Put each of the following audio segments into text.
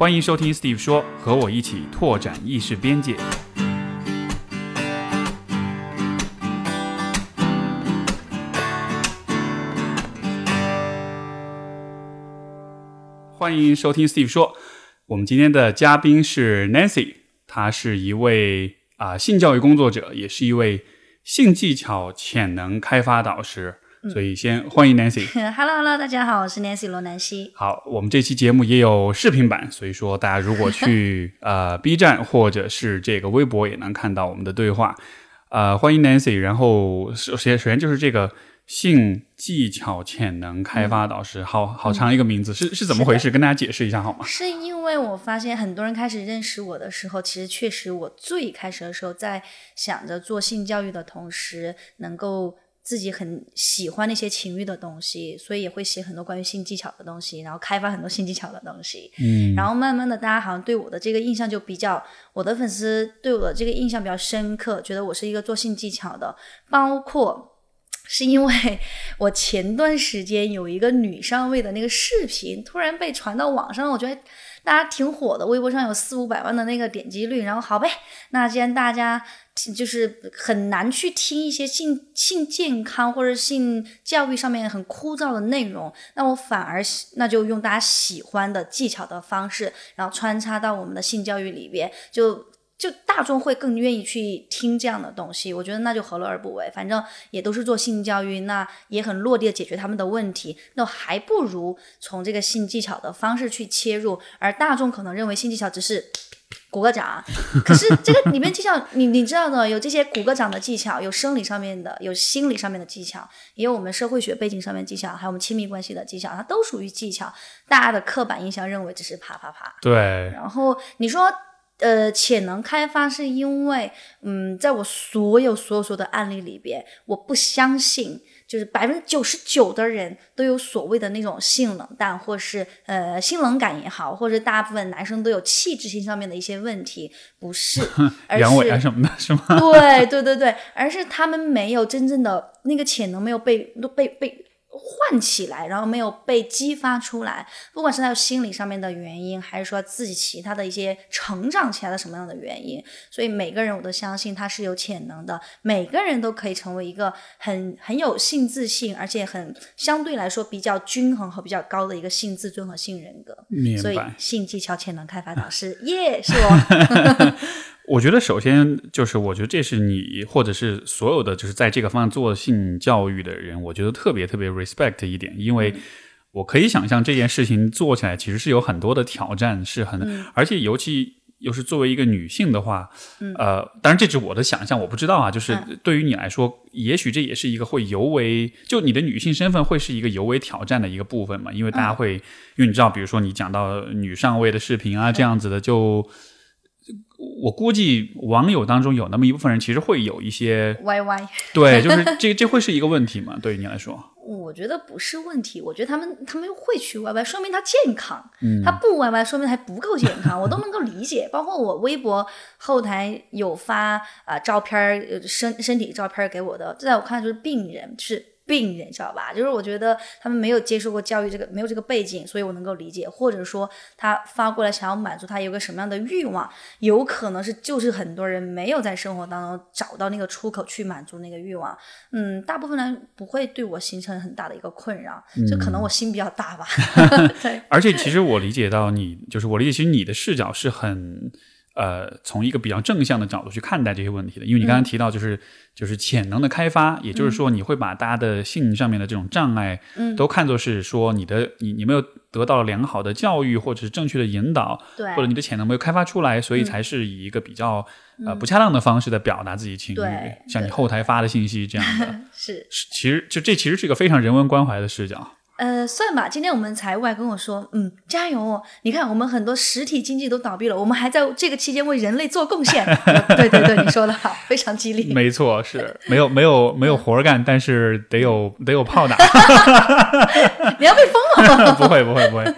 欢迎收听 Steve 说，和我一起拓展意识边界。欢迎收听 Steve 说，我们今天的嘉宾是 Nancy，她是一位啊、性教育工作者，也是一位性技巧潜能开发导师。所以先欢迎 Nancy。Hello Hello，大家好，我是 Nancy 罗南希。好，我们这期节目也有视频版，所以说大家如果去 呃 B 站或者是这个微博，也能看到我们的对话。呃，欢迎 Nancy。然后首先首先就是这个性技巧潜能开发导师，好好长一个名字，是是怎么回事？跟大家解释一下好吗？是因为我发现很多人开始认识我的时候，其实确实我最开始的时候在想着做性教育的同时，能够自己很喜欢那些情欲的东西，所以也会写很多关于性技巧的东西，然后开发很多性技巧的东西。嗯，然后慢慢的，大家好像对我的这个印象就比较，我的粉丝对我的这个印象比较深刻，觉得我是一个做性技巧的，包括是因为 我前段时间有一个女上位的那个视频突然被传到网上，我觉得大家挺火的，微博上有四五百万的那个点击率，然后好呗，那既然大家就是很难去听一些性性健康或者性教育上面很枯燥的内容，那我反而那就用大家喜欢的技巧的方式，然后穿插到我们的性教育里边，就就大众会更愿意去听这样的东西。我觉得那就何乐而不为，反正也都是做性教育，那也很落地的解决他们的问题，那还不如从这个性技巧的方式去切入，而大众可能认为性技巧只是。鼓个掌，可是这个里面技巧，你你知道的，有这些鼓个掌的技巧，有生理上面的，有心理上面的技巧，也有我们社会学背景上面的技巧，还有我们亲密关系的技巧，它都属于技巧。大家的刻板印象认为只是啪啪啪，对，然后你说，呃，潜能开发是因为，嗯，在我所有所有所有的案例里边，我不相信，就是百分之九十九的人都有所谓的那种性冷淡，或是呃性冷感也好，或者大部分男生都有气质性上面的一些问题，不是，而阳痿啊是。什么的，是吗？对对对对，而是他们没有真正的那个潜能，没有被都被被唤起来，然后没有被激发出来。不管是他有心理上面的原因，还是说自己其他的一些成长起来的什么样的原因，所以每个人我都相信他是有潜能的，每个人都可以成为一个很很有性自信，而且很相对来说比较均衡和比较高的一个性自尊和性人格。所以。性技巧潜能开发导师，耶，是我。我觉得首先就是，我觉得这是你或者是所有的就是在这个方向做性教育的人，我觉得特别特别 respect 一点，因为我可以想象这件事情做起来其实是有很多的挑战，是很，而且尤其又是作为一个女性的话，呃，当然这只是我的想象，我不知道啊，就是对于你来说，也许这也是一个会尤为就你的女性身份会是一个尤为挑战的一个部分嘛，因为大家会，因为你知道，比如说你讲到女上位的视频啊这样子的，就。我估计网友当中有那么一部分人，其实会有一些歪歪对，就是这这会是一个问题嘛？对于你来说，我觉得不是问题，我觉得他们他们会去歪歪说明他健康。嗯，他不歪歪说明还不够健康，我都能够理解。包括我微博后台有发啊、呃、照片身身体照片给我的，这在我看来就是病人，是病人，知道吧？就是我觉得他们没有接受过教育，这个没有这个背景，所以我能够理解。或者说他发过来想要满足他有个什么样的欲望，有可能是就是很多人没有在生活当中找到那个出口去满足那个欲望。嗯，大部分人不会对我形成很大的一个困扰，就可能我心比较大吧。对，而且其实我理解到你，就是我理解，其实你的视角是很呃，从一个比较正向的角度去看待这些问题的。因为你刚才提到，就是、就是潜能的开发，也就是说，你会把大家的性上面的这种障碍，嗯都看作是说你的你你没有得到良好的教育，或者是正确的引导，对或者你的潜能没有开发出来，所以才是以一个比较、呃不恰当的方式在表达自己情绪对，像你后台发的信息这样的。是。是其实就这其实是一个非常人文关怀的视角。呃，算吧。今天我们财务还跟我说，嗯，加油哦！你看，我们很多实体经济都倒闭了，我们还在这个期间为人类做贡献。对对对，你说的好，非常激励。没错，是没有没有没有活儿干，但是得有得有炮打。你要被封了吗？不会不会不会，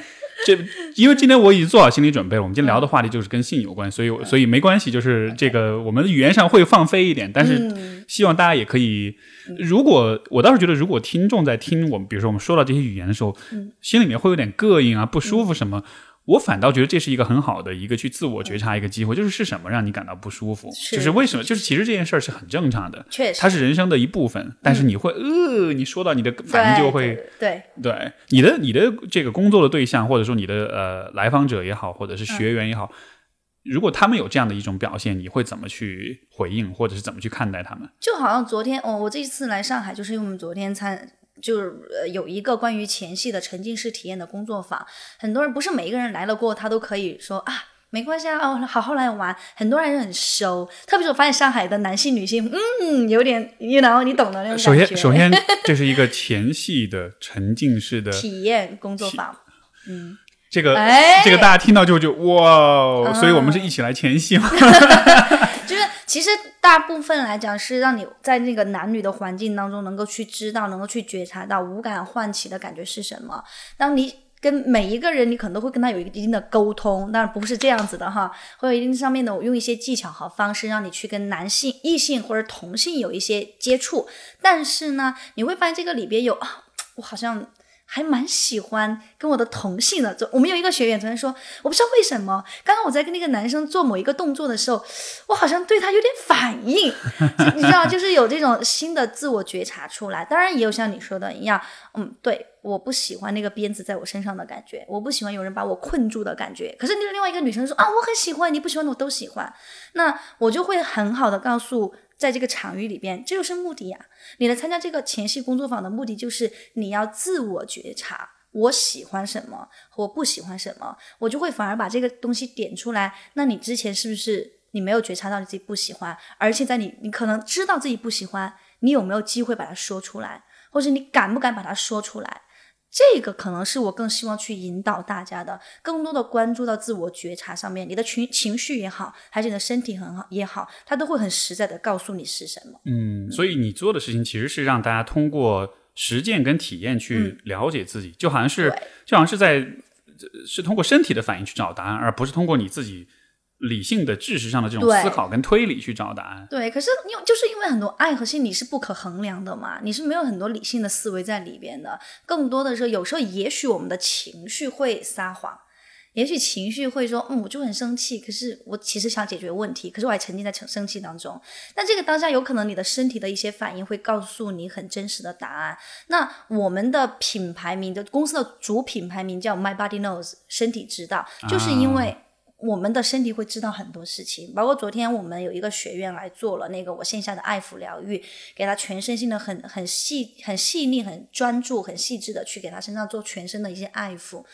这因为今天我已经做好心理准备了，我们今天聊的话题就是跟性有关，所以所以没关系，就是这个我们语言上会放飞一点，但是希望大家也可以，如果我倒是觉得，如果听众在听我们，比如说我们说到这些语言的时候，心里面会有点膈应啊、不舒服什么。我反倒觉得这是一个很好的一个去自我觉察一个机会，就是是什么让你感到不舒服，是就是为什么，就是其实这件事儿是很正常的，确实，它是人生的一部分，但是你会呃，你说到你的反应就会。对对你的你的这个工作的对象，或者说你的呃来访者也好，或者是学员也好，如果他们有这样的一种表现，你会怎么去回应，或者是怎么去看待他们？就好像昨天哦，我这一次来上海，就是因为我们昨天参就是呃有一个关于前戏的沉浸式体验的工作坊，很多人不是每一个人来了过后，他都可以说啊。没关系啊，哦，好好来玩。很多人很熟，特别是我发现上海的男性、女性，嗯，有点，you know，你懂的那种首先，首先，这是一个前戏的沉浸式的体验工作坊。嗯，这个，这个大家听到就就哇，所以我们是一起来前戏吗？就是其实大部分来讲是让你在那个男女的环境当中能够去知道，能够去觉察到五感唤起的感觉是什么。当你跟每一个人，你可能都会跟他有一定的沟通，当然不是这样子的哈，会有一定上面的，我用一些技巧和方式让你去跟男性、异性或者同性有一些接触，但是呢，你会发现这个里边有啊，我好像。还蛮喜欢跟我的同性的，我们有一个学员昨天说，我不知道为什么，刚刚我在跟那个男生做某一个动作的时候，我好像对他有点反应，你知道，就是有这种新的自我觉察出来。当然也有像你说的一样，嗯，对，我不喜欢那个鞭子在我身上的感觉，我不喜欢有人把我困住的感觉。可是另外一个女生说啊，我很喜欢，你不喜欢的我都喜欢，那我就会很好的告诉。在这个场域里边，这就是目的呀。你来参加这个前戏工作坊的目的，就是你要自我觉察，我喜欢什么，我不喜欢什么，我就会反而把这个东西点出来。那你之前是不是你没有觉察到你自己不喜欢？而且在你你可能知道自己不喜欢，你有没有机会把它说出来，或者你敢不敢把它说出来？这个可能是我更希望去引导大家的，更多的关注到自我觉察上面。你的情情绪也好，还是你的身体很好也好，它都会很实在的告诉你是什么。嗯，所以你做的事情其实是让大家通过实践跟体验去了解自己，就好像是就好像是在是通过身体的反应去找答案，而不是通过你自己。理性的、知识上的这种思考跟推理去找答案。对，可是因为就是因为很多爱和心理是不可衡量的嘛，你是没有很多理性的思维在里边的。更多的时候，有时候也许我们的情绪会撒谎，也许情绪会说：“嗯，我就很生气，可是我其实想解决问题，可是我还沉浸在生生气当中。”那这个当下有可能你的身体的一些反应会告诉你很真实的答案。那我们的品牌名的公司的主品牌名叫 My Body Knows，身体知道，就是因为。我们的身体会知道很多事情，包括昨天我们有一个学院来做了那个我线下的爱抚疗愈，给他全身心的很很细、很细腻、很专注、很细致的去给他身上做全身的一些爱抚。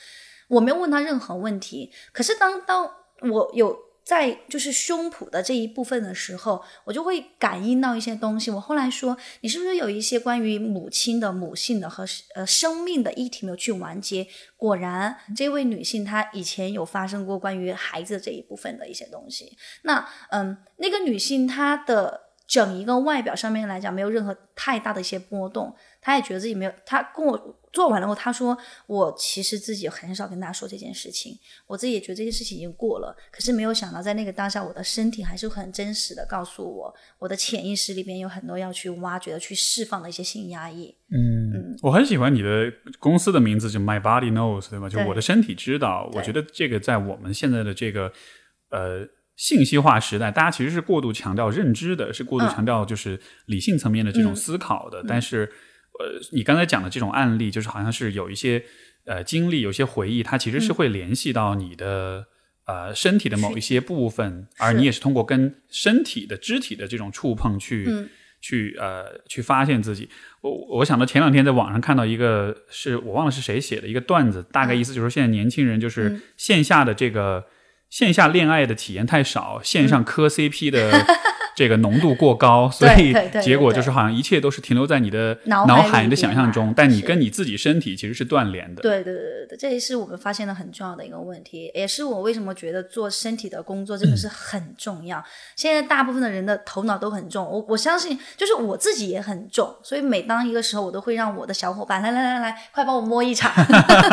我没有问他任何问题，可是当当我有。在就是胸脯的这一部分的时候，我就会感应到一些东西。我后来说，你是不是有一些关于母亲的、母性的和呃生命的议题没有去完结？果然，这位女性她以前有发生过关于孩子这一部分的一些东西。那嗯，那个女性她的整一个外表上面来讲，没有任何太大的一些波动。他也觉得自己没有，他跟我。做完了后，他说：“我其实自己很少跟大家说这件事情，我自己也觉得这件事情已经过了。可是没有想到，在那个当下，我的身体还是很真实的告诉我，我的潜意识里边有很多要去挖掘的、去释放的一些性压抑。”嗯，我很喜欢你的公司的名字，就 My Body Knows，对吧？就我的身体知道。我觉得这个在我们现在的这个呃信息化时代，大家其实是过度强调认知的，是过度强调就是理性层面的这种思考的，但是。呃，你刚才讲的这种案例，就是好像是有一些呃经历，有些回忆，它其实是会联系到你的呃身体的某一些部分，而你也是通过跟身体的肢体的这种触碰去去呃去发现自己。我我想到前两天在网上看到一个，是我忘了是谁写的一个段子，大概意思就是现在年轻人就是线下的这个线下恋爱的体验太少，线上磕 CP 的。这个浓度过高，所以结果就是好像一切都是停留在你的脑海、你的想象中，但你跟你自己身体其实是断联的。对对对对，这也是我们发现的很重要的一个问题，也是我为什么觉得做身体的工作真的是很重要。现在大部分的人的头脑都很重，我我相信，就是我自己也很重，所以每当一个时候，我都会让我的小伙伴来来来来，快帮我摸一场。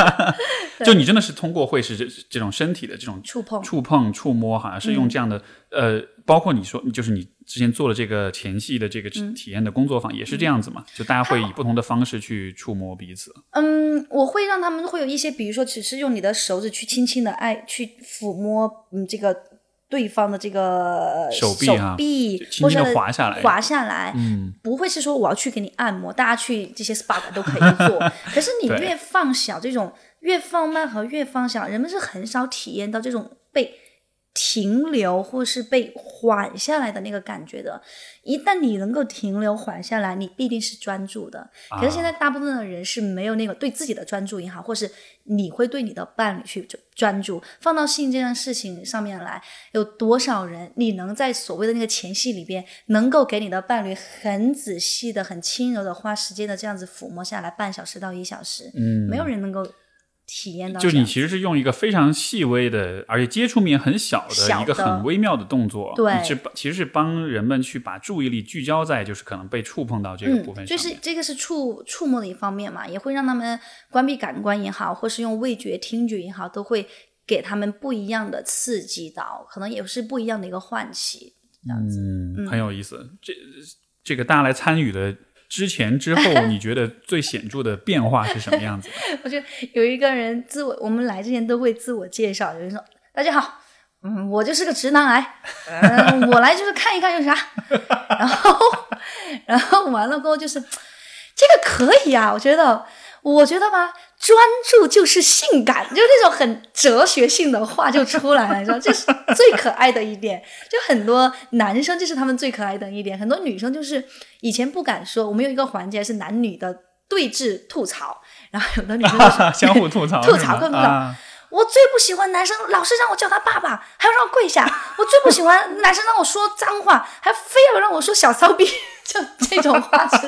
就你真的是通过会是这这种身体的这种触碰、触碰、触摸，好像是用这样的呃。包括你说，就是你之前做的这个前戏的这个体验的工作坊也是这样子嘛？就大家会以不同的方式去触摸彼此。嗯，我会让他们会有一些，比如说，只是用你的手指去轻轻的爱去抚摸，嗯，这个对方的这个手臂啊，臂轻轻的滑下来，滑下来，嗯，不会是说我要去给你按摩，大家去这些 SPA 都可以做。可是你越放小，这种越放慢和越放小，人们是很少体验到这种被。停留或是被缓下来的那个感觉的，一旦你能够停留缓下来，你必定是专注的。可是现在大部分的人是没有那个对自己的专注也好，或是你会对你的伴侣去专注。放到性这件事情上面来，有多少人你能在所谓的那个前戏里边，能够给你的伴侣很仔细的、很轻柔的花时间的这样子抚摸下来，半小时到一小时，嗯，没有人能够。体验到，就你其实是用一个非常细微的，而且接触面很小的一个很微妙的动作，对，是其实是帮人们去把注意力聚焦在就是可能被触碰到这个部分上。就是这个是触触摸的一方面嘛，也会让他们关闭感官也好，或是用味觉、听觉也好，都会给他们不一样的刺激到，可能也是不一样的一个唤起，这样子，嗯，很有意思。这这个大家来参与的。之前之后，你觉得最显著的变化是什么样子？我觉得有一个人自我，我们来之前都会自我介绍，有人说：“大家好，嗯，我就是个直男癌，嗯，我来就是看一看有啥。”然后，然后完了过后就是这个可以啊，我觉得，我觉得吧。专注就是性感，就那种很哲学性的话就出来了，你知道，这是最可爱的一点。就很多男生，这是他们最可爱的一点。很多女生就是以前不敢说。我们有一个环节是男女的对峙吐槽，然后有的女生 相互吐槽，吐槽更吐槽。我最不喜欢男生老是让我叫他爸爸，还要让我跪下。我最不喜欢男生让我说脏话，还非要让我说小骚逼，就这种话是，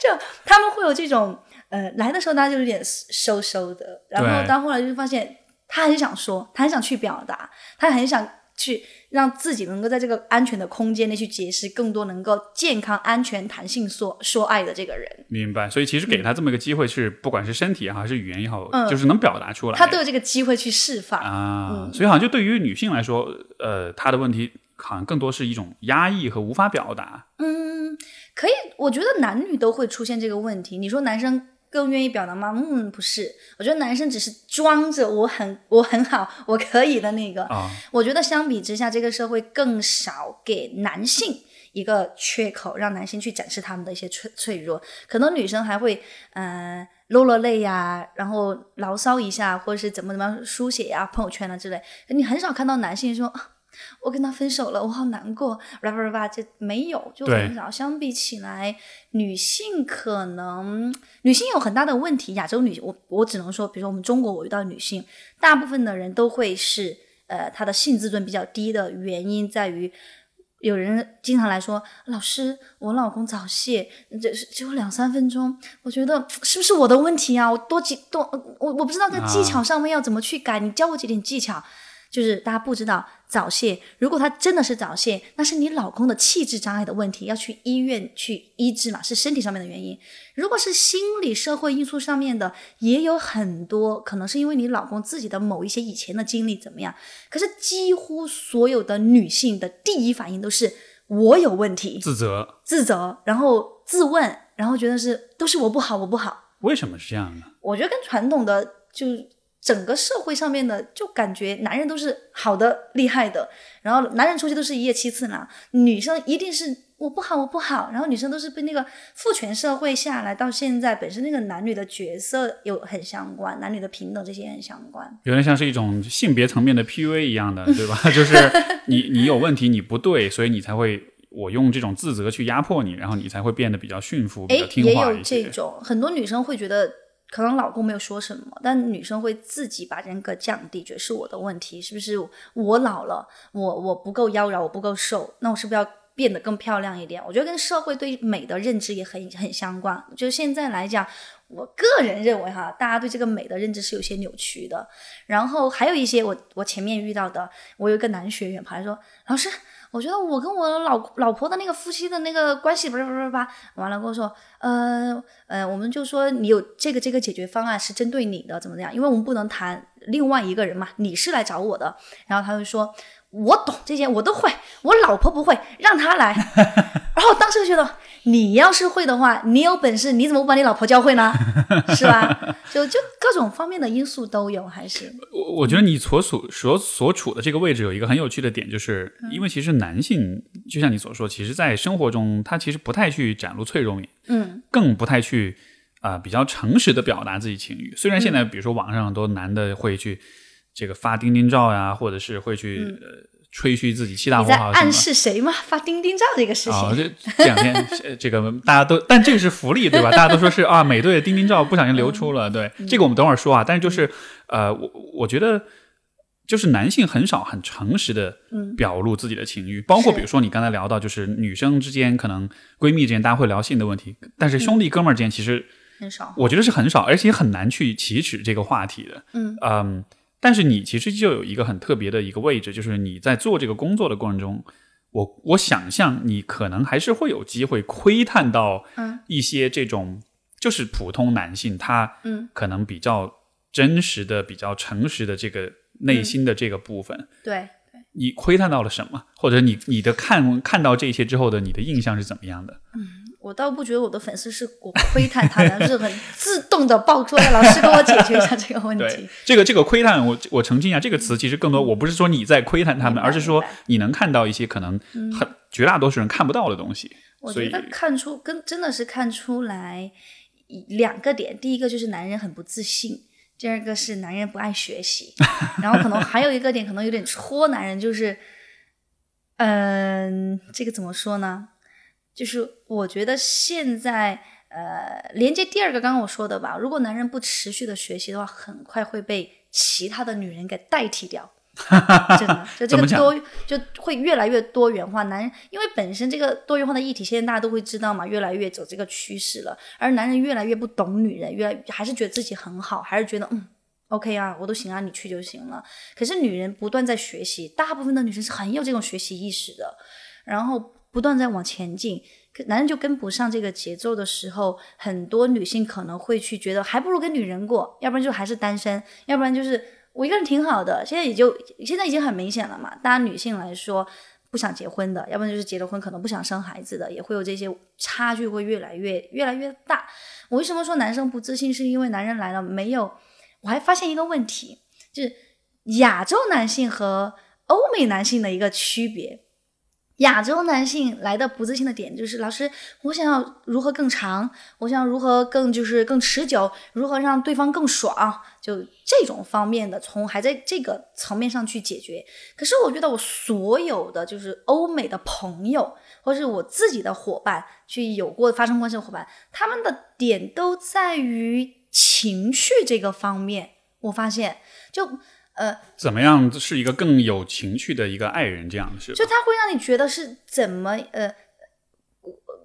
就他们会有这种。呃，来的时候大家就有点收收的，然后到后来就发现他很想说，他很想去表达，他很想去让自己能够在这个安全的空间内去结识更多能够健康、安全、弹性说说爱的这个人。明白，所以其实给他这么一个机会，是不管是身体也好，还是语言也好，就是能表达出来，他都有这个机会去释放啊。所以好像就对于女性来说，呃，她的问题好像更多是一种压抑和无法表达。嗯，可以，我觉得男女都会出现这个问题。你说男生。更愿意表达吗？嗯，不是。我觉得男生只是装着我很我很好，我可以的那个。啊，我觉得相比之下，这个社会更少给男性一个缺口，让男性去展示他们的一些脆脆弱。可能女生还会嗯落落泪呀，然后牢骚一下，或者是怎么怎么样书写呀，朋友圈啊之类。你很少看到男性说。我跟他分手了，我好难过，叭叭叭，这没有，就很少。相比起来，女性可能女性有很大的问题。亚洲女，我我只能说，比如说我们中国，我遇到女性，大部分的人都会是，呃，她的性自尊比较低的原因在于，有人经常来说，老师，我老公早泄，这是只有两三分钟，我觉得是不是我的问题啊？我多几多，我我不知道在技巧上面要怎么去改，你教我几点技巧。就是大家不知道早泄，如果他真的是早泄，那是你老公的气质障碍的问题，要去医院去医治嘛，是身体上面的原因。如果是心理社会因素上面的，也有很多可能是因为你老公自己的某一些以前的经历怎么样。可是几乎所有的女性的第一反应都是我有问题，自责，自责，然后自问，然后觉得是都是我不好，我不好。为什么是这样呢？我觉得跟传统的就。整个社会上面的，就感觉男人都是好的、厉害的，然后男人出去都是一夜七次呢，女生一定是我不好，我不好，然后女生都是被那个父权社会下来到现在，本身那个男女的角色有很相关，男女的平等这些很相关，有点像是一种性别层面的 PUA 一样的，对吧？就是你你有问题，你不对，所以你才会我用这种自责去压迫你，然后你才会变得比较驯服、比较听话也有这种，很多女生会觉得。可能老公没有说什么，但女生会自己把人格降低，觉得是我的问题，是不是我老了，我我不够妖娆，我不够瘦，那我是不是要变得更漂亮一点？我觉得跟社会对美的认知也很很相关。就现在来讲，我个人认为哈，大家对这个美的认知是有些扭曲的。然后还有一些我我前面遇到的，我有一个男学员跑来说，老师。我觉得我跟我老老婆的那个夫妻的那个关系，不是不是吧，完了跟我说，呃呃，我们就说你有这个这个解决方案是针对你的，怎么怎样？因为我们不能谈另外一个人嘛，你是来找我的。然后他就说，我懂这些，我都会，我老婆不会，让他来。然后当时就觉得，你要是会的话，你有本事，你怎么不把你老婆教会呢？是吧？就就各种方面的因素都有，还是我我觉得你所处所所处的这个位置有一个很有趣的点，就是因为其实男性就像你所说，其实在生活中他其实不太去展露脆弱面，嗯更不太去啊、比较诚实的表达自己情绪。虽然现在比如说网上很多男的会去这个发钉钉照呀，或者是会去、呃吹嘘自己七大你在火好暗。示谁吗？发钉钉照这个事情，啊、这这两天 呃这个大家都，但这个是福利对吧？大家都说是啊，美队的钉钉照不小心流出了，对这个我们等会儿说啊。但是就是呃，我我觉得就是男性很少很诚实的表露自己的情绪，包括比如说你刚才聊到，就是女生之间可能闺蜜之间大家会聊性的问题，但是兄弟哥们儿之间其实很少。我觉得是很少，而且很难去启齿这个话题的。嗯嗯，但是你其实就有一个很特别的一个位置，就是你在做这个工作的过程中，我我想象你可能还是会有机会窥探到嗯。一些这种就是普通男性他嗯。可能比较真实的、比较诚实的这个内心的这个部分。对，你窥探到了什么，或者你你的看看到这些之后的你的印象是怎么样的？我倒不觉得我的粉丝是我窥探他的，是很自动的爆出来，老师给我解决一下这个问对题。，这个这个窥探，我我澄清一下，这个词其实更多，我不是说你在窥探他们，而是说你能看到一些可能很绝大多数人看不到的东西。我觉得看出跟真的是看出来一两个点，第一个就是男人很不自信，第二个是男人不爱学习，然后可能还有一个点可能有点戳男人，就是，嗯、这个怎么说呢？就是我觉得现在呃，连接第二个刚刚我说的吧，如果男人不持续的学习的话，很快会被其他的女人给代替掉。真的，就这个 多就会越来越多元化。男人因为本身这个多元化的议题，现在大家都会知道嘛，越来越走这个趋势了。而男人越来越不懂女人，越来还是觉得自己很好，还是觉得嗯 OK 啊，我都行啊，你去就行了。可是女人不断在学习，大部分的女生是很有这种学习意识的，然后不断在往前进。男人就跟不上这个节奏的时候，很多女性可能会去觉得，还不如跟女人过，要不然就还是单身，要不然就是我一个人挺好的。现在也就现在已经很明显了嘛，大家女性来说不想结婚的，要不然就是结了婚可能不想生孩子的，也会有这些差距会越来越越来越大。我为什么说男生不自信？是因为男人来了没有？我还发现一个问题，就是亚洲男性和欧美男性的一个区别。亚洲男性来的不自信的点就是，老师，我想要如何更长，我想要如何更就是更持久，如何让对方更爽，就这种方面的，从还在这个层面上去解决。可是我觉得我所有的就是欧美的朋友，或是我自己的伙伴，去有过发生关系的伙伴，他们的点都在于情绪这个方面。我发现，就呃，怎么样是一个更有情趣的一个爱人？这样是吧就他会让你觉得是怎么呃，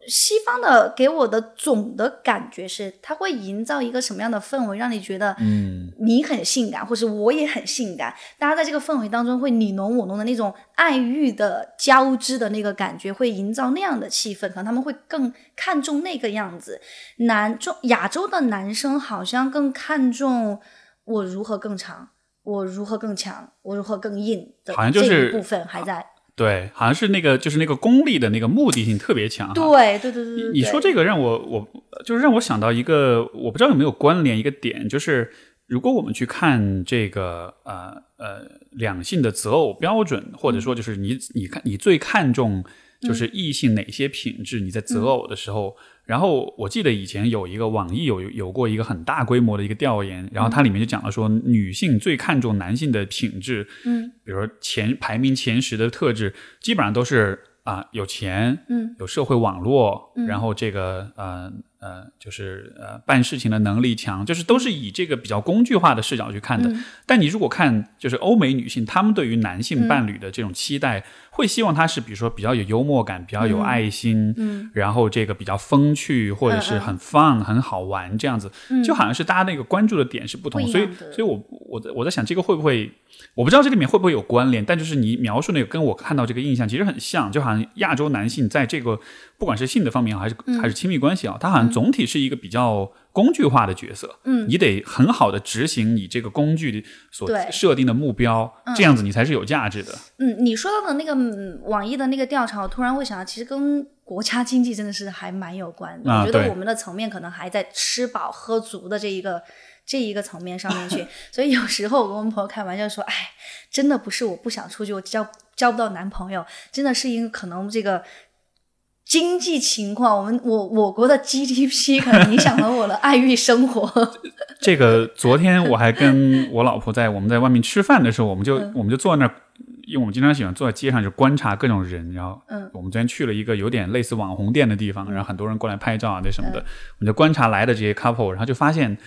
西方的给我的总的感觉是，他会营造一个什么样的氛围，让你觉得嗯你很性感，或是我也很性感，大家在这个氛围当中会你侬我侬的那种爱欲的交织的那个感觉，会营造那样的气氛，可能他们会更看重那个样子。南中亚洲的男生好像更看重我如何更长。我如何更强，我如何更硬的好像就是部分还在。对，好像是那个就是那个功利的那个目的性特别强哈。对对对对对，你说这个让我我就是让我想到一个，我不知道有没有关联一个点，就是如果我们去看这个呃呃两性的择偶标准，或者说就是你你看你最看重就是异性哪些品质，你在择偶的时候。然后我记得以前有一个网易有有过一个很大规模的一个调研，然后它里面就讲了说，女性最看重男性的品质，嗯，比如说前排名前十的特质，基本上都是啊、有钱，嗯，有社会网络，然后这个呃呃就是呃办事情的能力强，就是都是以这个比较工具化的视角去看的。但你如果看就是欧美女性，她们对于男性伴侣的这种期待，会希望他是比如说比较有幽默感，比较有爱心，嗯，然后这个比较风趣，或者是很 fun、很好玩这样子，就好像是大家那个关注的点是不同，所以所以我我在我在想这个会不会，我不知道这里面会不会有关联，但就是你描述那个跟我看到这个印象其实很像，就好像亚洲男性在这个不管是性的方面还是、还是亲密关系啊，他好像总体是一个比较工具化的角色，嗯你得很好的执行你这个工具所设定的目标，这样子你才是有价值的。嗯，你说到的那个嗯网易的那个调查，我突然会想到，其实跟国家经济真的是还蛮有关的。啊我觉得我们的层面可能还在吃饱喝足的这一个这一个层面上面去，所以有时候我跟我们朋友开玩笑说，哎，真的不是我不想出去，我交交不到男朋友，真的是因为可能这个。经济情况，我们我我国的 GDP 可能影响了我的爱欲生活。这个昨天我还跟我老婆在我们在外面吃饭的时候，我们就、嗯。我们就坐在那儿，因为我们经常喜欢坐在街上就观察各种人，然后嗯。我们昨天去了一个有点类似网红店的地方，然后很多人过来拍照啊那什么嗯。的，我们就观察来的这些 couple，然后就发现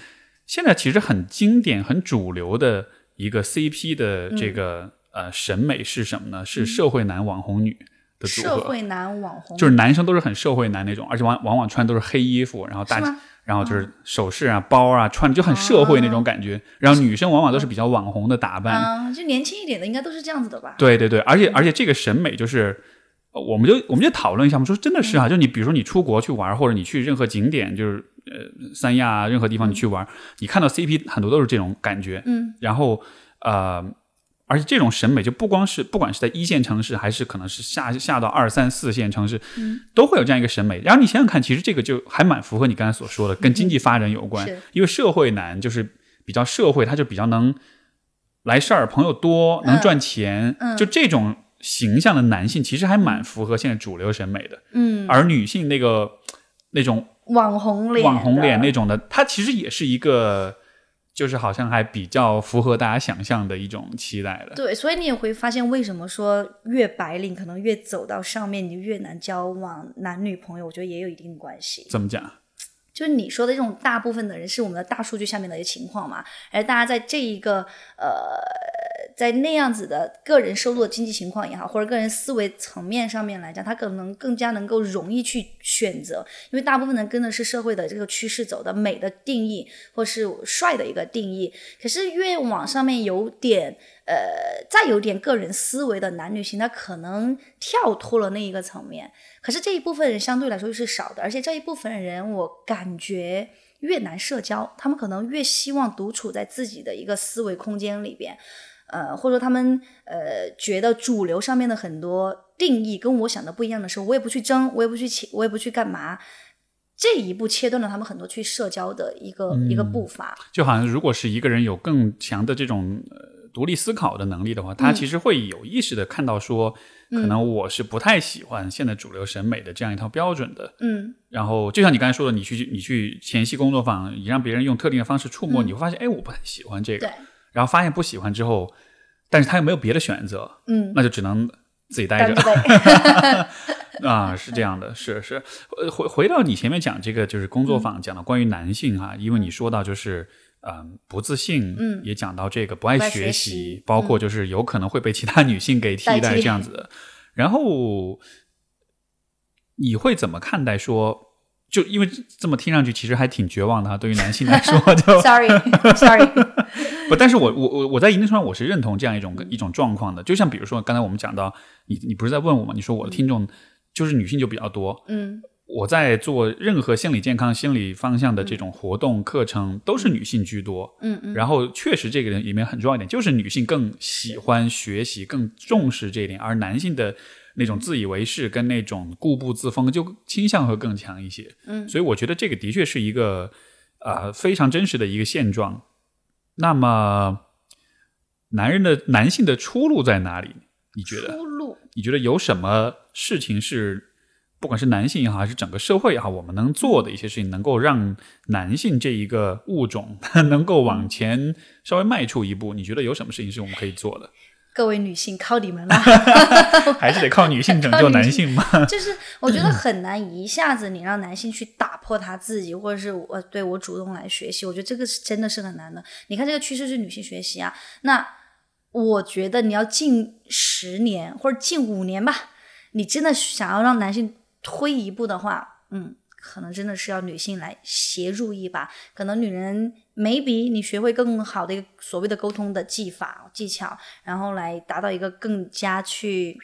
现在其实很经典、很主流的一个 CP 的这个、呃审美是什么呢？是社会男网红女的组合。社会男网红就是男生都是很社会男那种，而且往往往穿都是黑衣服，然后大，然后就是首饰啊、包啊，穿的就很社会那种感觉。然后女生往往都是比较网红的打扮，啊，就年轻一点的应该都是这样子的吧？对对对，而且而且这个审美就是，呃我们就我们就讨论一下嘛，说真的是啊，就你比如说你出国去玩，或者你去任何景点，就是呃三亚啊任何地方你去玩，你看到 CP 很多都是这种感觉，嗯，然后呃。而且这种审美就不光是，不管是在一线城市，还是可能是下下到二三四线城市，嗯都会有这样一个审美。然后你想想看，其实这个就还蛮符合你刚才所说的，跟经济发展有关。是因为社会男就是比较社会，他就比较能来事儿，朋友多，能赚钱，嗯就这种形象的男性，其实还蛮符合现在主流审美的。嗯，而女性那个那种网红脸，网红脸那种的，它其实也是一个，就是好像还比较符合大家想象的一种期待的。对，所以你也会发现，为什么说越白领可能越走到上面，你越难交往男女朋友，我觉得也有一定关系。怎么讲？就是你说的这种大部分的人是我们的大数据下面的一个情况嘛，而大家在这一个呃，在那样子的个人收入的经济情况也好，或者个人思维层面上面来讲，他可能更加能够容易去选择，因为大部分人跟的是社会的这个趋势走的美的定义，或是帅的一个定义。可是越往上面有点呃，再有点个人思维的男女性，他可能跳脱了那一个层面。可是这一部分人相对来说是少的，而且这一部分人，我感觉越难社交，他们可能越希望独处在自己的一个思维空间里边，呃，或者说他们呃觉得主流上面的很多定义跟我想的不一样的时候，我也不去争，我也不去切，我也不去干嘛。这一步切断了他们很多去社交的一个、一个步伐。就好像如果是一个人有更强的这种呃独立思考的能力的话，嗯他其实会有意识的看到说，可能我是不太喜欢现在主流审美的这样一套标准的。嗯，然后就像你刚才说的，你去你去前戏工作坊，你让别人用特定的方式触摸，你会发现，哎，我不太喜欢这个。然后发现不喜欢之后，但是他又没有别的选择，嗯，那就只能自己待着。啊，是这样的，是是。呃，回回到你前面讲这个，就是工作嗯坊讲的关于男性哈、因为你说到就是。嗯，不自信，嗯也讲到这个不爱学学习，包括就是有可能会被其他女性给替代这样子的。然后你会怎么看待说？就因为这么听上去，其实还挺绝望的哈。对于男性来说，就 Sorry，Sorry，不，但是我我我我在一定程度上我是认同这样一种一种状况的。就像比如说刚才我们讲到，你你不是在问我吗？你说我的听众就是女性就比较多，嗯我在做任何心理健康、心理方向的这种活动课程，都是女性居多。嗯嗯，然后确实这个里面很重要一点，就是女性更喜欢学习，更重视这一点，而男性的那种自以为是跟那种固步自封就倾向会更强一些。嗯所以我觉得这个的确是一个呃非常真实的一个现状。那么，男人的男性的出路在哪里？你觉得？出路。你觉得有什么事情是，不管是男性也好，还是整个社会也好，我们能做的一些事情，能够让男性这一个物种 能够往前稍微迈出一步？你觉得有什么事情是我们可以做的？各位女性，靠你们了。还是得靠女性拯救男性吗？就是我觉得很难一下子你让男性去打破他自己，或者是我对我主动来学习，我觉得这个是真的是很难的。你看这个趋势是女性学习啊，那我觉得你要近十年或者近五年吧，你真的想要让男性推一步的话，嗯，可能真的是要女性来协助一把。可能女人 maybe 你学会更好的一个所谓的沟通的技法技巧，然后来达到一个更加去。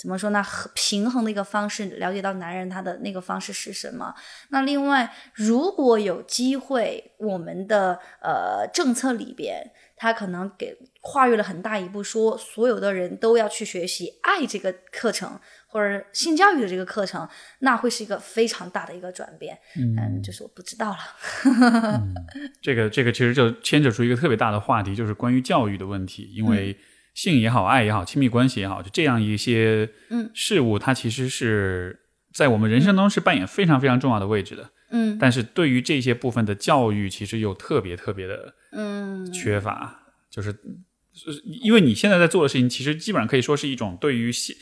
怎么说呢？平衡的一个方式，了解到男人他的那个方式是什么。那另外，如果有机会，我们的呃政策里边，他可能给跨越了很大一步，说所有的人都要去学习爱这个课程或者性教育的这个课程，那会是一个非常大的一个转变。嗯，就是我不知道了。这个这个其实就牵扯出一个特别大的话题，就是关于教育的问题，因为。性也好，爱也好，亲密关系也好，就这样一些事物，它其实是在我们人生中是扮演非常非常重要的位置的。嗯，但是对于这些部分的教育，其实又特别特别的嗯缺乏，就是因为你现在在做的事情，其实基本上可以说是一种对于性。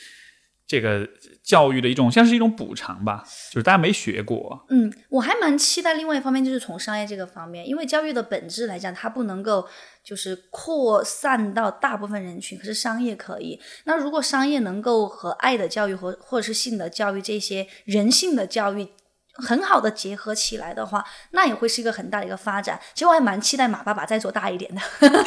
这个教育的一种，像是一种补偿吧，就是大家没学过。嗯，我还蛮期待另外一方面，就是从商业这个方面，因为教育的本质来讲，它不能够就是扩散到大部分人群，可是商业可以。那如果商业能够和爱的教育和或者是性的教育这些人性的教育很好的结合起来的话，那也会是一个很大的一个发展。其实我还蛮期待马爸爸再做大一点的，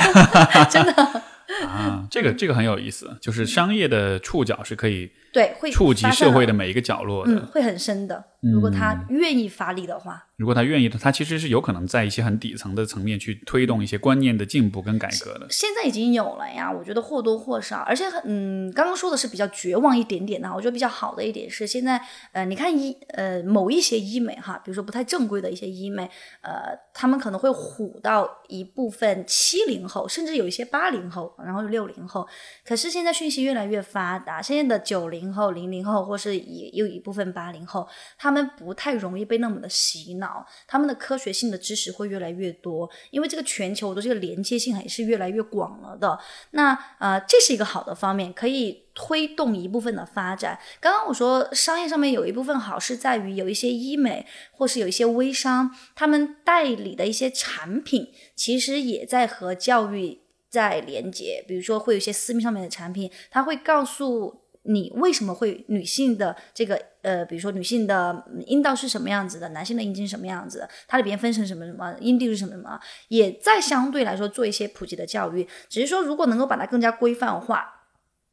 真的。啊，这个这个很有意思，就是商业的触角是可以。对，会触及社会的每一个角落的，会很深的。如果他愿意发力的话，如果他愿意的，他其实是有可能在一些很底层的层面去推动一些观念的进步跟改革的。现在已经有了呀，我觉得或多或少，而且很嗯，刚刚说的是比较绝望一点点的，我觉得比较好的一点是，现在呃，你看医呃某一些医美哈，比如说不太正规的一些医美，呃，他们可能会唬到一部分七零后，甚至有一些八零后，然后六零后。可是现在讯息越来越发达，现在的九零。零后、零零后，或是也有一部分八零后，他们不太容易被那么的洗脑，他们的科学性的知识会越来越多，因为这个全球的这个连接性还是越来越广了的。那呃，这是一个好的方面，可以推动一部分的发展。刚刚我说商业上面有一部分好是在于有一些医美或是有一些微商，他们代理的一些产品，其实也在和教育在连接。比如说会有一些私密上面的产品，他会告诉。你为什么会女性的这个呃，比如说女性的阴道是什么样子的，男性的阴茎什么样子，它里边分成什么什么，阴蒂是什么什么，也在相对来说做一些普及的教育。只是说，如果能够把它更加规范化，